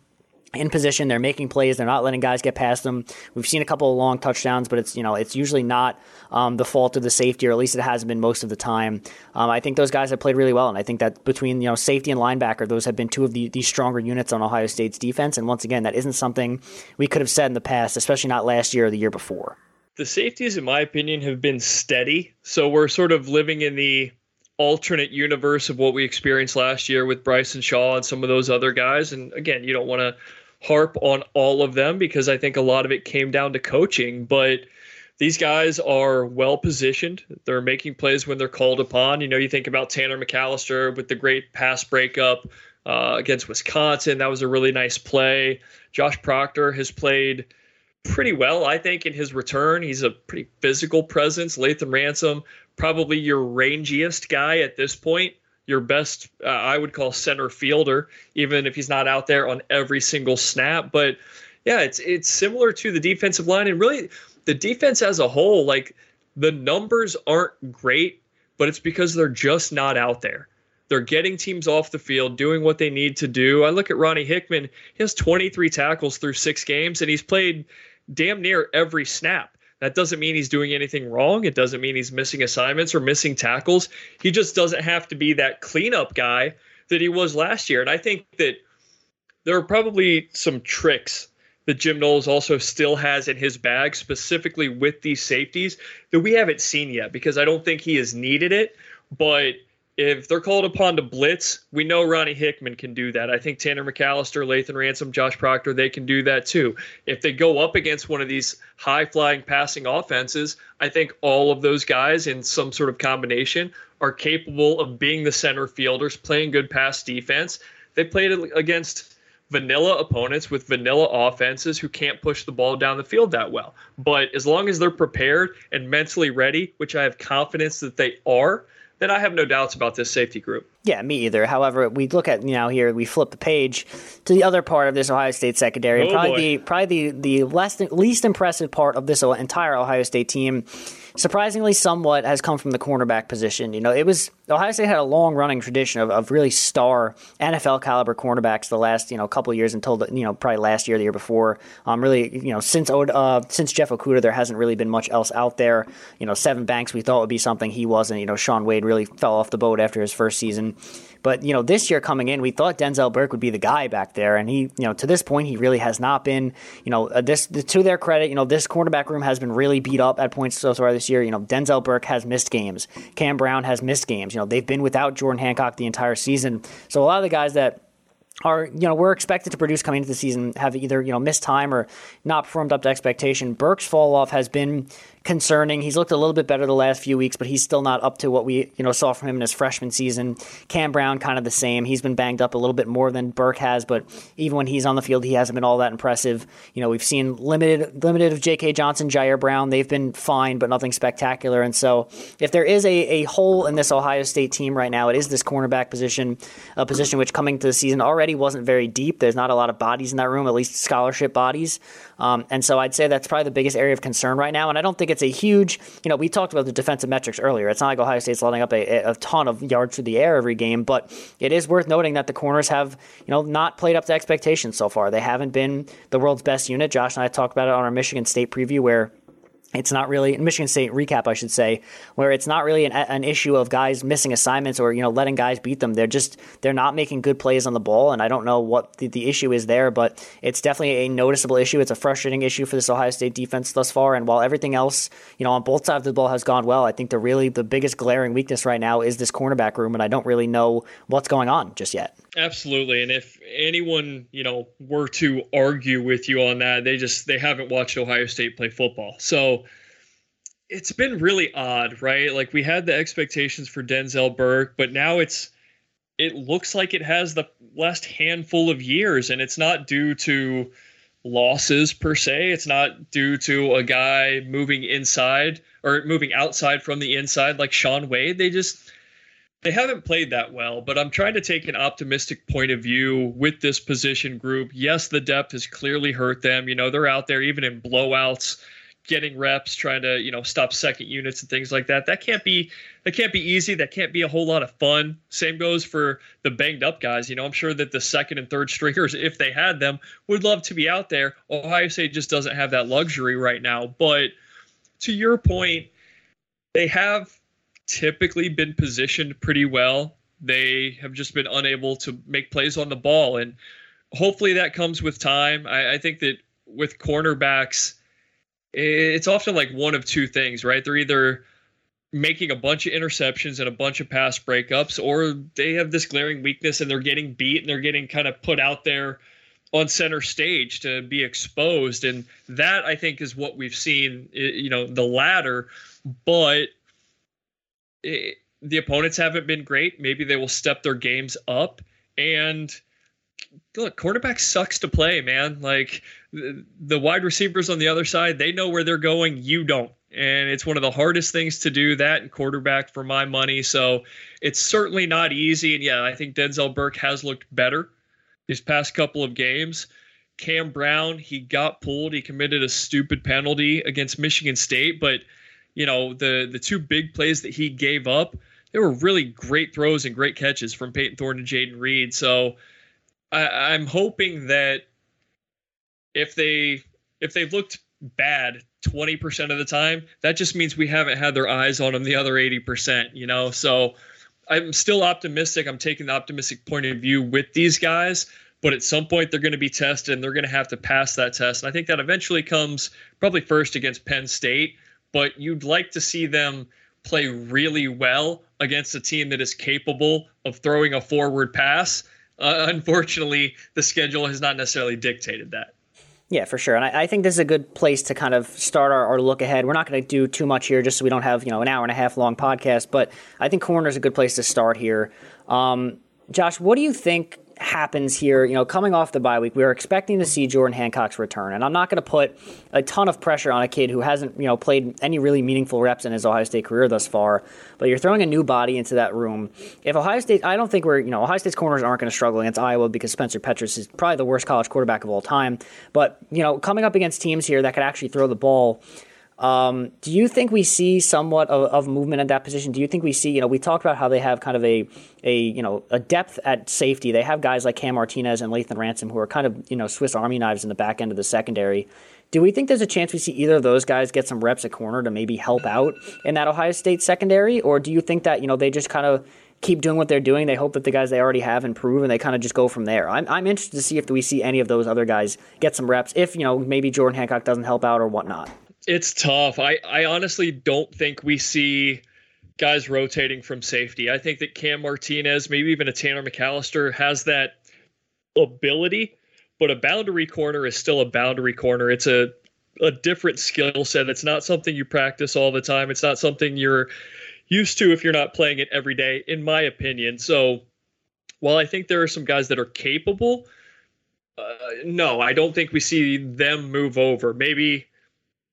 A: in position. They're making plays. They're not letting guys get past them. We've seen a couple of long touchdowns, but it's you know it's usually not um, the fault of the safety, or at least it hasn't been most of the time. Um, I think those guys have played really well, and I think that between you know safety and linebacker, those have been two of the, the stronger units on Ohio State's defense. And once again, that isn't something we could have said in the past, especially not last year or the year before.
B: The safeties, in my opinion, have been steady. So we're sort of living in the alternate universe of what we experienced last year with Bryson Shaw and some of those other guys. And again, you don't want to harp on all of them because I think a lot of it came down to coaching. But these guys are well positioned. They're making plays when they're called upon. You know, you think about Tanner McAllister with the great pass breakup uh, against Wisconsin. That was a really nice play. Josh Proctor has played pretty well, I think, in his return. He's a pretty physical presence. Lathan Ransom, probably your rangiest guy at this point your best, uh, I would call center fielder, even if he's not out there on every single snap. But yeah, it's it's similar to the defensive line, and really the defense as a whole. Like the numbers aren't great, but it's because they're just not out there. They're getting teams off the field, doing what they need to do. I look at Ronnie Hickman; he has 23 tackles through six games, and he's played damn near every snap. That doesn't mean he's doing anything wrong. It doesn't mean he's missing assignments or missing tackles. He just doesn't have to be that cleanup guy that he was last year. And I think that there are probably some tricks that Jim Knowles also still has in his bag, specifically with these safeties, that we haven't seen yet because I don't think he has needed it. But if they're called upon to blitz, we know Ronnie Hickman can do that. I think Tanner McAllister, Lathan Ransom, Josh Proctor, they can do that too. If they go up against one of these high flying passing offenses, I think all of those guys in some sort of combination are capable of being the center fielders, playing good pass defense. They played against vanilla opponents with vanilla offenses who can't push the ball down the field that well. But as long as they're prepared and mentally ready, which I have confidence that they are, then I have no doubts about this safety group.
A: Yeah, me either. However, we look at you know here we flip the page to the other part of this Ohio State secondary,
B: oh,
A: probably
B: boy.
A: the probably the the less, least impressive part of this entire Ohio State team surprisingly somewhat has come from the cornerback position. You know, it was Ohio State had a long running tradition of, of really star NFL caliber cornerbacks the last you know couple years until the, you know probably last year, the year before. Um, really you know since uh, since Jeff Okudah, there hasn't really been much else out there. You know, Sevyn Banks we thought would be something he wasn't. You know, Shaun Wade really really fell off the boat after his first season. But you know, this year coming in, we thought Denzel Burke would be the guy back there, and he, you know, to this point, he really has not been. You know, uh, this to their credit, you know, this cornerback room has been really beat up at points so far this year. You know, Denzel Burke has missed games, Cam Brown has missed games. You know, they've been without Jordan Hancock the entire season. So a lot of the guys that are you know we're expected to produce coming into the season have either you know missed time or not performed up to expectation. Burke's fall off has been concerning. He's looked a little bit better the last few weeks, but he's still not up to what we you know saw from him in his freshman season. Cam Brown kind of the same. He's been banged up a little bit more than Burke has, but even when he's on the field, he hasn't been all that impressive. You know, we've seen limited limited of J.K. Johnson, Jair Brown. They've been fine, but nothing spectacular. And so, if there is a, a hole in this Ohio State team right now, it is this cornerback position, a position which coming to the season already wasn't very deep. There's not a lot of bodies in that room, at least scholarship bodies. Um, and so I'd say that's probably the biggest area of concern right now. And I don't think it's a huge, you know, we talked about the defensive metrics earlier. It's not like Ohio State's letting up a, a ton of yards through the air every game, but it is worth noting that the corners have, you know, not played up to expectations so far. They haven't been the world's best unit. Josh and I talked about it on our Michigan State preview where it's not really Michigan State recap, I should say, where it's not really an, an, issue of guys missing assignments or you know letting guys beat them. They're just they're not making good plays on the ball, and I don't know what the, the issue is there, but it's definitely a noticeable issue. It's a frustrating issue for this Ohio State defense thus far. And while everything else, you know, on both sides of the ball has gone well, I think the really the biggest glaring weakness right now is this cornerback room, and I don't really know what's going on just yet.
B: Absolutely, and if anyone you know were to argue with you on that, they just they haven't watched Ohio State play football. So it's been really odd, right? Like we had the expectations for Denzel Burke, but now it's it looks like it has the last handful of years, and it's not due to losses per se. It's not due to a guy moving inside or moving outside from the inside like Shaun Wade. They just they haven't played that well, but I'm trying to take an optimistic point of view with this position group. Yes, the depth has clearly hurt them. You know, they're out there even in blowouts getting reps, trying to, you know, stop second units and things like that. That can't be that can't be easy. That can't be a whole lot of fun. Same goes for the banged up guys. You know, I'm sure that the second and third stringers, if they had them, would love to be out there. Ohio State just doesn't have that luxury right now. But to your point, they have typically been positioned pretty well. They have just been unable to make plays on the ball. And hopefully that comes with time. I, I think that with cornerbacks, it's often like one of two things, right? They're either making a bunch of interceptions and a bunch of pass breakups, or they have this glaring weakness and they're getting beat and they're getting kind of put out there on center stage to be exposed. And that I think is what we've seen, you know, the latter. But the opponents haven't been great. Maybe they will step their games up. And look, quarterback sucks to play, man. Like the, wide receivers on the other side, they know where they're going. You don't. And it's one of the hardest things to do that and quarterback for my money. So it's certainly not easy. And yeah, I think Denzel Burke has looked better these past couple of games. Cam Brown, he got pulled. He committed a stupid penalty against Michigan State, but you know the the two big plays that he gave up, they were really great throws and great catches from Payton Thorne and Jayden Reed. So I, I'm hoping that if they if they've looked bad 20% of the time, that just means we haven't had their eyes on them the other 80%, you know? So I'm still optimistic. I'm taking the optimistic point of view with these guys, but at some point they're going to be tested and they're going to have to pass that test. And I think that eventually comes probably first against Penn State, but you'd like to see them play really well against a team that is capable of throwing a forward pass uh, unfortunately, the schedule has not necessarily dictated that.
A: Yeah, for sure. And I, I, think this is a good place to kind of start our, our look ahead. We're not going to do too much here just so we don't have, you know, an hour and a half long podcast, but I think corner is a good place to start here. Um, Josh, what do you think happens here, you know, coming off the bye week, we were expecting to see Jordan Hancock's return. And I'm not going to put a ton of pressure on a kid who hasn't, you know, played any really meaningful reps in his Ohio State career thus far. But you're throwing a new body into that room. If Ohio State, I don't think we're, you know, Ohio State's corners aren't going to struggle against Iowa because Spencer Petras is probably the worst college quarterback of all time. But, you know, coming up against teams here that could actually throw the ball Um, do you think we see somewhat of, of, movement at that position? Do you think we see, you know, we talked about how they have kind of a, a, you know, a depth at safety. They have guys like Cam Martinez and Lathan Ransom who are kind of, you know, Swiss Army knives in the back end of the secondary. Do we think there's a chance we see either of those guys get some reps at corner to maybe help out in that Ohio State secondary? Or do you think that, you know, they just kind of keep doing what they're doing. They hope that the guys they already have improve, and they kind of just go from there. I'm, I'm interested to see if we see any of those other guys get some reps. If you know maybe Jordan Hancock doesn't help out or whatnot.
B: It's tough. I I honestly don't think we see guys rotating from safety. I think that Cam Martinez, maybe even a Tanner McAllister, has that ability, but a boundary corner is still a boundary corner. It's a a different skill set. It's not something you practice all the time. It's not something you're used to if you're not playing it every day, in my opinion. So while I think there are some guys that are capable, uh, no, I don't think we see them move over. Maybe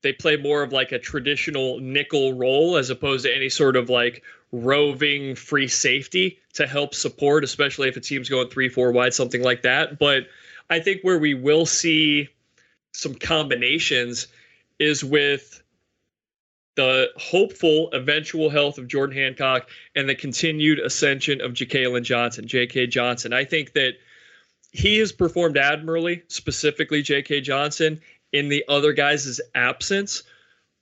B: they play more of like a traditional nickel role as opposed to any sort of like roving free safety to help support, especially if a team's going three, four wide, something like that. But I think where we will see some combinations is with the hopeful eventual health of Jordan Hancock and the continued ascension of Jakailin Johnson, J.K. Johnson. I think that he has performed admirably, specifically J.K. Johnson, in the other guys' absence.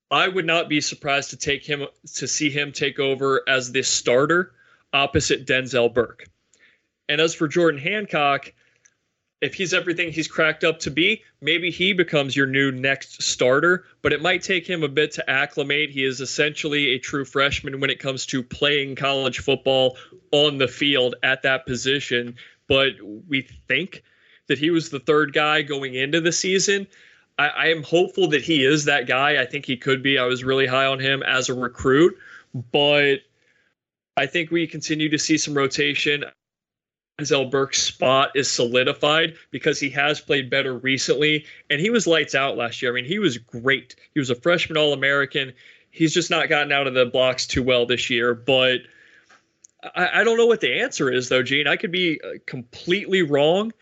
B: I would not be surprised to take him to see him take over as the starter opposite Denzel Burke. And as for Jordan Hancock, if he's everything he's cracked up to be, maybe he becomes your new next starter, but it might take him a bit to acclimate. He is essentially a true freshman when it comes to playing college football on the field at that position. But we think that he was the third guy going into the season. I, I am hopeful that he is that guy. I think he could be. I was really high on him as a recruit, but I think we continue to see some rotation. Denzel Burke's spot is solidified because he has played better recently, and he was lights out last year. I mean, he was great. He was a freshman All American. He's just not gotten out of the blocks too well this year, but I, I don't know what the answer is, though, Gene. I could be uh, completely wrong,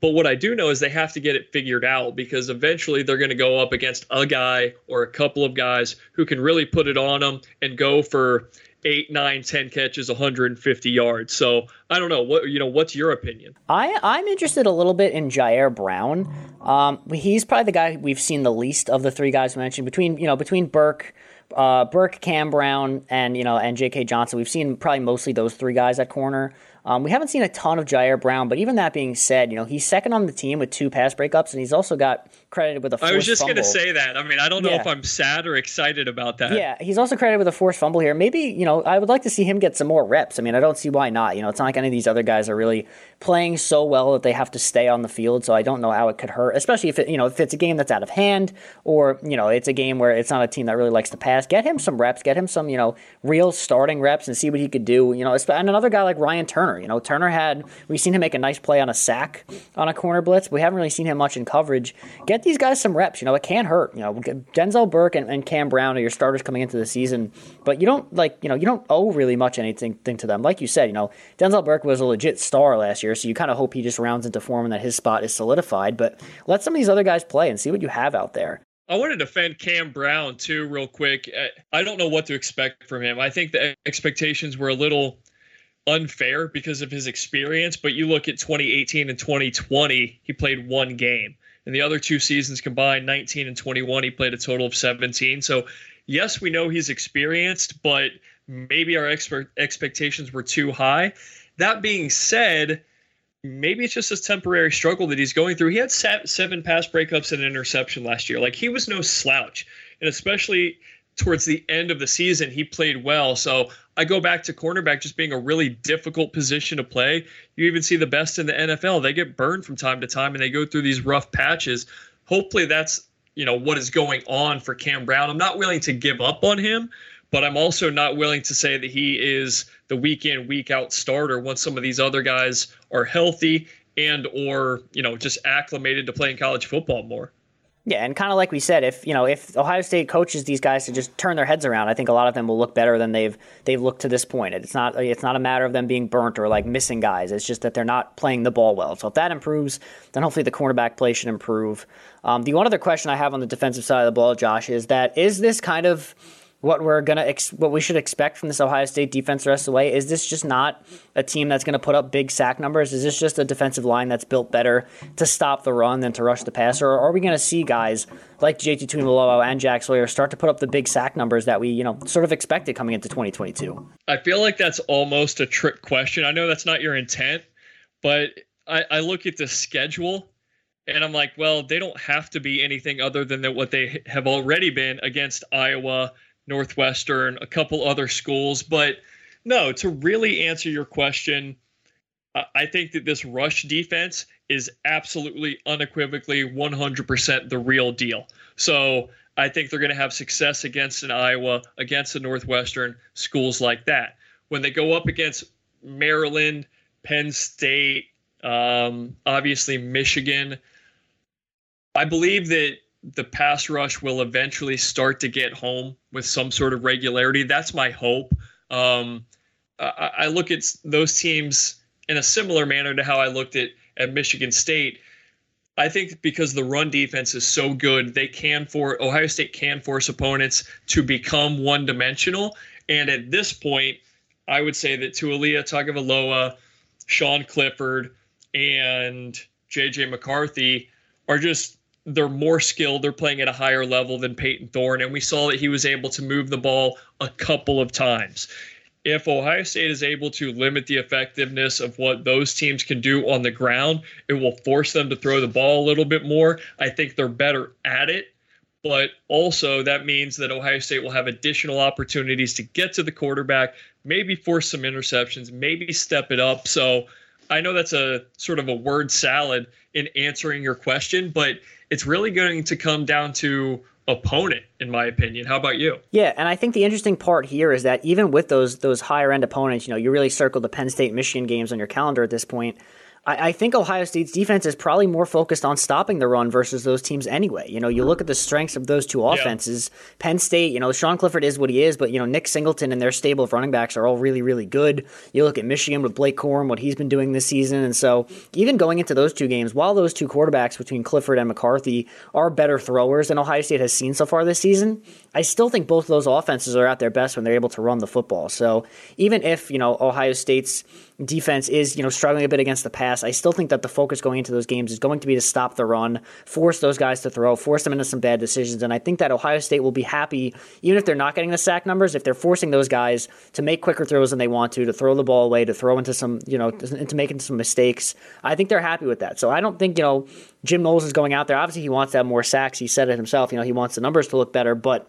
B: but what I do know is they have to get it figured out because eventually they're going to go up against a guy or a couple of guys who can really put it on them and go for eight, nine, ten catches, 150 yards. So I don't know what you know. What's your opinion?
A: I I'm interested a little bit in Jair Brown. Um, he's probably the guy we've seen the least of the three guys mentioned between you know between Burke. Uh, Burke, Cam Brown, and you know, and J.K. Johnson. We've seen probably mostly those three guys at corner. Um, we haven't seen a ton of Jair Brown, but even that being said, you know he's second on the team with two pass breakups, and he's also got credited with a.
B: I was just
A: going
B: to say that. I mean, I don't know yeah. if I'm sad or excited about that.
A: Yeah, he's also credited with a forced fumble here. Maybe you know I would like to see him get some more reps. I mean, I don't see why not. You know, it's not like any of these other guys are really playing so well that they have to stay on the field. So I don't know how it could hurt, especially if it you know if it's a game that's out of hand or you know it's a game where it's not a team that really likes to pass. Get him some reps, get him some you know real starting reps, and see what he could do. You know, and another guy like Ryan Turner. You know, Turner had had. We've seen him make a nice play on a sack on a corner blitz. we haven't really seen him much in coverage. Get these guys some reps. You know, it can't hurt. You know, Denzel Burke and, and Cam Brown are your starters coming into the season, but you don't like you know you don't owe really much anything to them. Like you said, you know, Denzel Burke was a legit star last year, so you kind of hope he just rounds into form and that his spot is solidified. But let some of these other guys play and see what you have out there.
B: I want to defend Cam Brown too, real quick. I don't know what to expect from him. I think the expectations were a little unfair because of his experience, but you look at 2018 and 2020, he played one game. In the other two seasons combined, 19 and 21, he played a total of 17. So, yes, we know he's experienced, but maybe our expert expectations were too high. That being said, maybe it's just this temporary struggle that he's going through. He had seven pass breakups and an interception last year. Like he was no slouch, and especially towards the end of the season, he played well. So I go back to cornerback just being a really difficult position to play. You even see the best in the NFL. They get burned from time to time and they go through these rough patches. Hopefully that's, you know, what is going on for Cam Brown. I'm not willing to give up on him, but I'm also not willing to say that he is the week in, week out starter once some of these other guys are healthy and or, you know, just acclimated to playing college football more.
A: Yeah, and kind of like we said, if you know if Ohio State coaches these guys to just turn their heads around, I think a lot of them will look better than they've they've looked to this point. It's not it's not a matter of them being burnt or like missing guys. It's just that they're not playing the ball well. So if that improves, then hopefully the cornerback play should improve. Um, the one other question I have on the defensive side of the ball, Josh, is that is this kind of what we're gonna ex- what we should expect from this Ohio State defense the rest of the way? Is this just not a team that's to put up big sack numbers? Is this just a defensive line that's built better to stop the run than to rush the passer? Or are we to see guys like JT Tuimoloau and Jack Sawyer start to put up the big sack numbers that we you know sort of expected coming into 2022?
B: I feel like that's almost a trick question. I know that's not your intent, but I, I look at the schedule and I'm like, well, they don't have to be anything other than what they have already been against Iowa Northwestern, a couple other schools. But no, to really answer your question, I think that this rush defense is absolutely unequivocally 100% the real deal. So I think they're going to have success against an Iowa, against the Northwestern, schools like that. When they go up against Maryland, Penn State, um, obviously Michigan, I believe that the pass rush will eventually start to get home with some sort of regularity. That's my hope. Um, I, I, look at those teams in a similar manner to how I looked at at Michigan State. I think because the run defense is so good, they can for Ohio State can force opponents to become one dimensional. And at this point, I would say that Taulia Tagovailoa, Sean Clifford, and JJ McCarthy are just they're more skilled. They're playing at a higher level than Payton Thorne. And we saw that he was able to move the ball a couple of times. If Ohio State is able to limit the effectiveness of what those teams can do on the ground, it will force them to throw the ball a little bit more. I think they're better at it. But also, that means that Ohio State will have additional opportunities to get to the quarterback, maybe force some interceptions, maybe step it up. So I know that's a sort of a word salad in answering your question, but it's really going to come down to opponent in my opinion. How about you?
A: Yeah and i think the interesting part here is that even with those those higher end opponents you know you really circle the penn state michigan games on your calendar at this point I, I, think Ohio State's defense is probably more focused on stopping the run versus those teams anyway. You know, you look at the strengths of those two offenses. Yeah. Penn State, you know, Sean Clifford is what he is, but you know, Nick Singleton and their stable of running backs are all really, really good. You look at Michigan with Blake Corum, what he's been doing this season, and so even going into those two games, while those two quarterbacks between Clifford and McCarthy are better throwers than Ohio State has seen so far this season, I still think both of those offenses are at their best when they're able to run the football. So even if you know Ohio State's defense is, you know, struggling a bit against the pass, I still think that the focus going into those games is going to be to stop the run, force those guys to throw, force them into some bad decisions. And I think that Ohio State will be happy, even if they're not getting the sack numbers, if they're forcing those guys to make quicker throws than they want to, to throw the ball away, to throw into some, you know, into making some mistakes. I think they're happy with that. So I don't think, you know, Jim Knowles is going out there. Obviously, he wants to have more sacks. He said it himself. You know, he wants the numbers to look better, but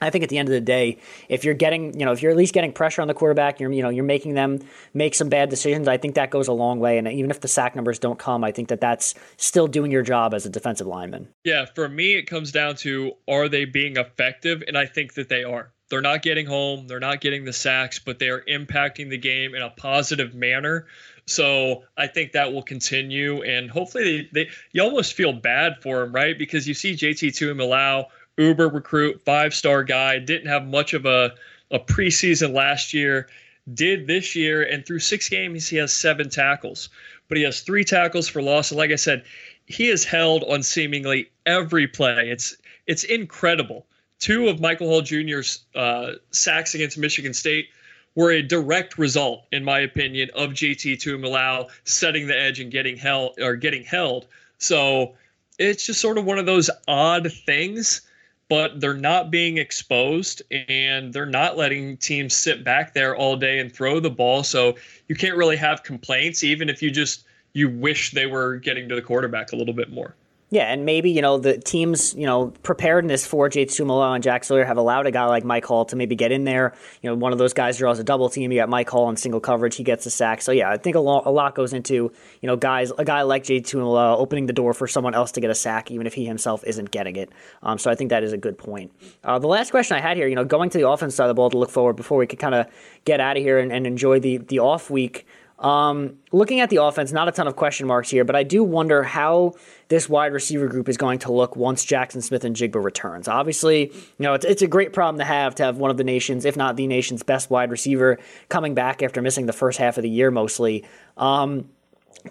A: I think at the end of the day, if you're getting, you know, if you're at least getting pressure on the quarterback, you're, you know, you're making them make some bad decisions. I think that goes a long way. And even if the sack numbers don't come, I think that that's still doing your job as a defensive lineman.
B: Yeah, for me, it comes down to are they being effective, and I think that they are. They're not getting home, they're not getting the sacks, but they are impacting the game in a positive manner. So I think that will continue, and hopefully they, they you almost feel bad for them, right? Because you see JT Tuimoloau uber recruit, five star guy, didn't have much of a, a preseason last year, did this year, and through six games, he has seven tackles. But he has three tackles for loss. And like I said, he is held on seemingly every play. It's it's incredible. Two of Michael Hall Jr.'s uh, sacks against Michigan State were a direct result, in my opinion, of JT Tuimoloau setting the edge and getting held or getting held. So it's just sort of one of those odd things but they're not being exposed and they're not letting teams sit back there all day and throw the ball. So you can't really have complaints, even if you just you wish they were getting to the quarterback a little bit more.
A: Yeah, and maybe, you know, the team's, you know, preparedness for JT Tuimoloau and Jack Sawyer have allowed a guy like Mike Hall to maybe get in there. You know, one of those guys draws a double team. You got Mike Hall in single coverage. He gets a sack. So, yeah, I think a lot, a lot goes into, you know, guys, a guy like JT Tuimoloau opening the door for someone else to get a sack, even if he himself isn't getting it. Um, so I think that is a good point. Uh, the last question I had here, you know, going to the offense side of the ball to look forward before we could kind of get out of here and, and enjoy the, the off week Um, looking at the offense, not a ton of question marks here, but I do wonder how this wide receiver group is going to look once Jaxon Smith-Njigba returns. Obviously, you know, it's, it's a great problem to have to have one of the nation's, if not the nation's best wide receiver coming back after missing the first half of the year mostly. Um,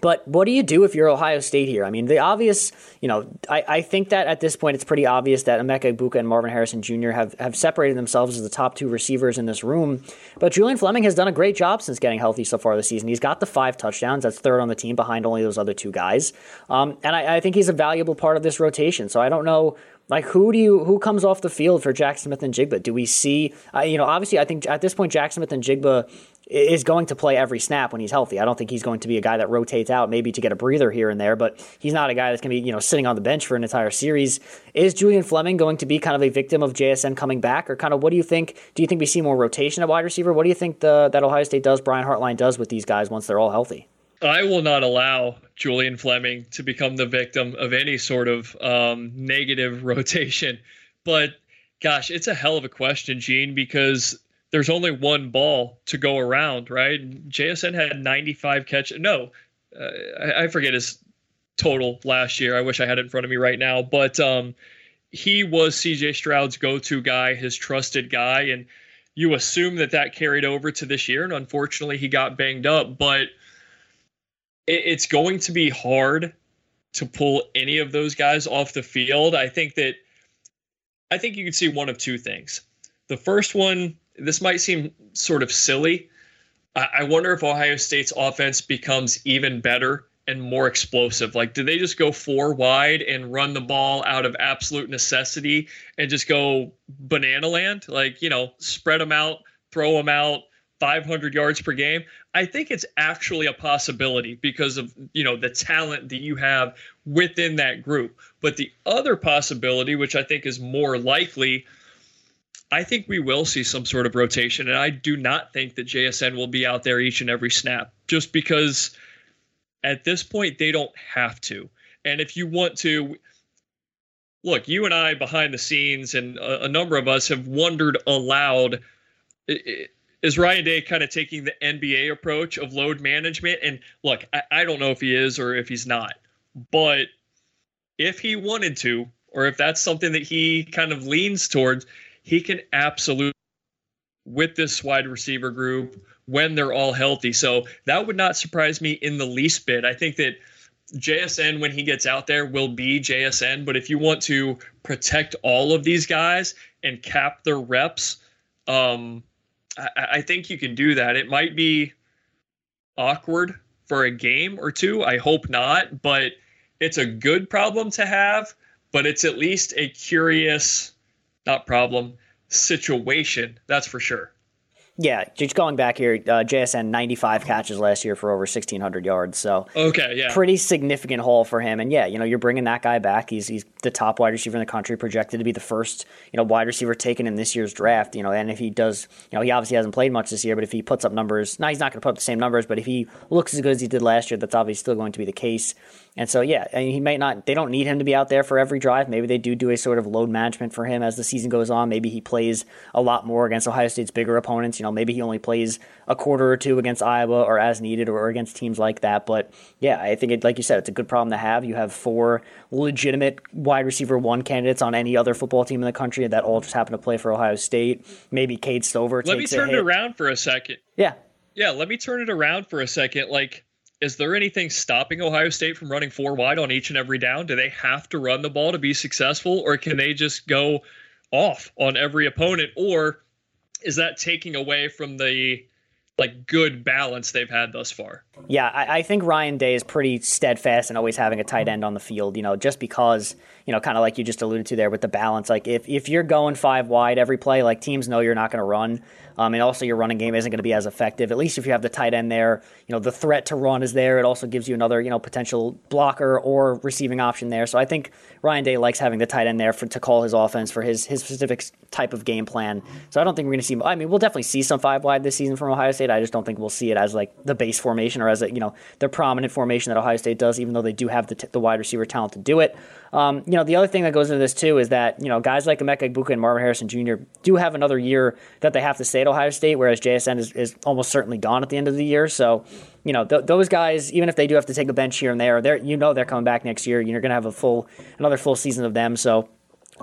A: but what do you do if you're Ohio State here? I mean, the obvious, you know, I, I think that at this point it's pretty obvious that Emeka Egbuka and Marvin Harrison Jr. have, have separated themselves as the top two receivers in this room. But Julian Fleming has done a great job since getting healthy so far this season. He's got the five touchdowns. That's third on the team behind only those other two guys. Um, and I, I think he's a valuable part of this rotation. So I don't know like who do you who comes off the field for Jack Smith-Njigba? Do we see? Uh, you know, obviously, I think at this point Jack Smith-Njigba is going to play every snap when he's healthy. I don't think he's going to be a guy that rotates out maybe to get a breather here and there, but he's not a guy that's going to be, you know, sitting on the bench for an entire series. Is Julian Fleming going to be kind of a victim of JSN coming back or kind of what do you think? Do you think we see more rotation at wide receiver? What do you think the, that Ohio State does, Brian Hartline does with these guys once they're all healthy?
B: I will not allow Julian Fleming to become the victim of any sort of um, negative rotation. But gosh, it's a hell of a question, Gene, because there's only one ball to go around, right? JSN had 95 catch. No, uh, I, I, forget his total last year. I wish I had it in front of me right now, but um, he was CJ Stroud's go-to guy, his trusted guy, and you assume that that carried over to this year. And unfortunately, he got banged up, but it, it's going to be hard to pull any of those guys off the field. I think that I think you could see one of two things. The first one this might seem sort of silly. I wonder if Ohio State's offense becomes even better and more explosive. Like, do they just go four wide and run the ball out of absolute necessity and just go banana land? Like, you know, spread them out, throw them out, 500 yards per game. I think it's actually a possibility because of, you know, the talent that you have within that group. But the other possibility, which I think is more likely, I think we will see some sort of rotation, and I do not think that JSN will be out there each and every snap, just because at this point they don't have to. And if you want to, look, you and I behind the scenes, and a, a number of us have wondered aloud. Is Ryan Day kind of taking the NBA approach of load management? And look, I, I don't know if he is or if he's not, but if he wanted to, or if that's something that he kind of leans towards, he can absolutely with this wide receiver group when they're all healthy. So that would not surprise me in the least bit. I think that JSN, when he gets out there, will be JSN. But if you want to protect all of these guys and cap their reps, um, I, I think you can do that. It might be awkward for a game or two. I hope not, but it's a good problem to have. But it's at least a curious not problem, situation. That's for sure.
A: Yeah, just going back here, uh, JSN 95 catches last year for over 1,600 yards. So
B: okay, yeah,
A: pretty significant haul for him. And yeah, you know, you're bringing that guy back. He's he's the top wide receiver in the country, projected to be the first you know wide receiver taken in this year's draft. You know, and if he does, you know, he obviously hasn't played much this year, but if he puts up numbers, now he's not going to put up the same numbers, but if he looks as good as he did last year, that's obviously still going to be the case. And so, yeah, and he might not, they don't need him to be out there for every drive. Maybe they do do a sort of load management for him as the season goes on. Maybe he plays a lot more against Ohio State's bigger opponents. You know, maybe he only plays a quarter or two against Iowa or as needed or against teams like that. But yeah, I think, it, like you said, it's a good problem to have. You have four legitimate wide receiver one candidates on any other football team in the country that all just happen to play for Ohio State. Maybe Cade Stover.
B: Let me turn it around for a second.
A: Yeah.
B: Yeah, let me turn it around for a second. Like, is there anything stopping Ohio State from running four wide on each and every down? Do they have to run the ball to be successful, or can they just go off on every opponent? Or is that taking away from the like good balance they've had thus far?
A: Yeah, I, I think Ryan Day is pretty steadfast in always having a tight end on the field. You know, just because you know, kind of like you just alluded to there with the balance. Like if if you're going five wide every play, like teams know you're not going to run. Um, and also, your running game isn't going to be as effective. At least if you have the tight end there, you know the threat to run is there. It also gives you another, you know, potential blocker or receiving option there. So I think Ryan Day likes having the tight end there for to call his offense for his his specific type of game plan. So I don't think we're going to see. I mean, we'll definitely see some five wide this season from Ohio. State. I just don't think we'll see it as like the base formation or as a you know the prominent formation that Ohio State does, even though they do have the, t- the wide receiver talent to do it. Um, you know, the other thing that goes into this too is that you know guys like Emeka Egbuka and Marvin Harrison Jr. do have another year that they have to stay at Ohio State, whereas JSN is, is almost certainly gone at the end of the year. So you know th- those guys, even if they do have to take a bench here and there, they're you know they're coming back next year. You're going to have a full another full season of them. So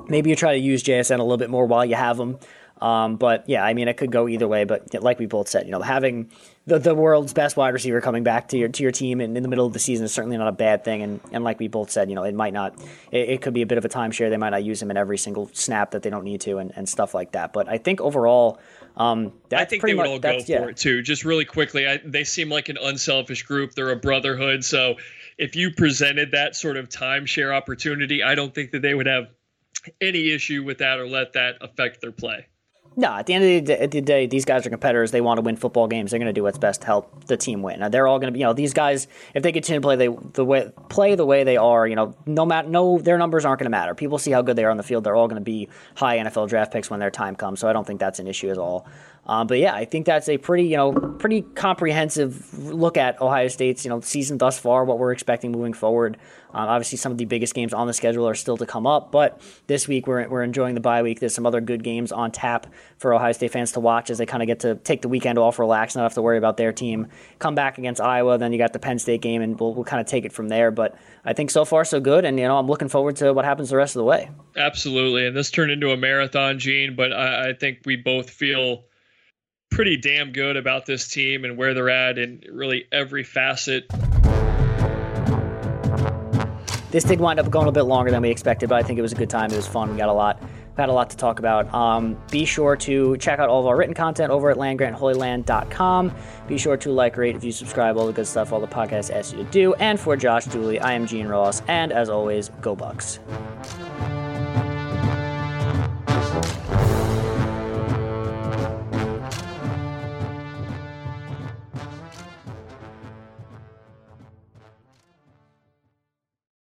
A: maybe you try to use JSN a little bit more while you have them. Um, but yeah, I mean, it could go either way. But like we both said, you know, having the, the world's best wide receiver coming back to your to your team in, in the middle of the season is certainly not a bad thing. And and like we both said, you know, it might not. It, it could be a bit of a timeshare. They might not use him in every single snap that they don't need to, and, and stuff like that. But I think overall, um,
B: I think they would all go for yeah. it too. Just really quickly, I, they seem like an unselfish group. They're a brotherhood. So if you presented that sort of timeshare opportunity, I don't think that they would have any issue with that or let that affect their play.
A: No, at the end of the, day, the day, these guys are competitors. They want to win football games. They're going to do what's best to help the team win. Now, they're all going to be, you know, these guys. If they continue to play they, the way play the way they are, you know, no matter no, their numbers aren't going to matter. People see how good they are on the field. They're all going to be high NFL draft picks when their time comes. So I don't think that's an issue at all. Um, but yeah, I think that's a pretty, you know, pretty comprehensive look at Ohio State's, you know, season thus far, what we're expecting moving forward. Um, obviously, some of the biggest games on the schedule are still to come up, but this week we're, we're enjoying the bye week. There's some other good games on tap for Ohio State fans to watch as they kind of get to take the weekend off, relax, not have to worry about their team. Come back against Iowa, then you got the Penn State game, and we'll, we'll kind of take it from there. But I think so far so good, and you know I'm looking forward to what happens the rest of the way.
B: Absolutely, and this turned into a marathon, Gene. But I, I think we both feel pretty damn good about this team and where they're at in really every facet.
A: This did wind up going a bit longer than we expected, but I think it was a good time. It was fun. We got a lot, had a lot to talk about. Um, be sure to check out all of our written content over at landgrantholyland.com. Be sure to like, rate, if you subscribe, all the good stuff, all the podcasts ask you to do. And for Josh Dooley, I am Gene Ross, and as always, go Bucks.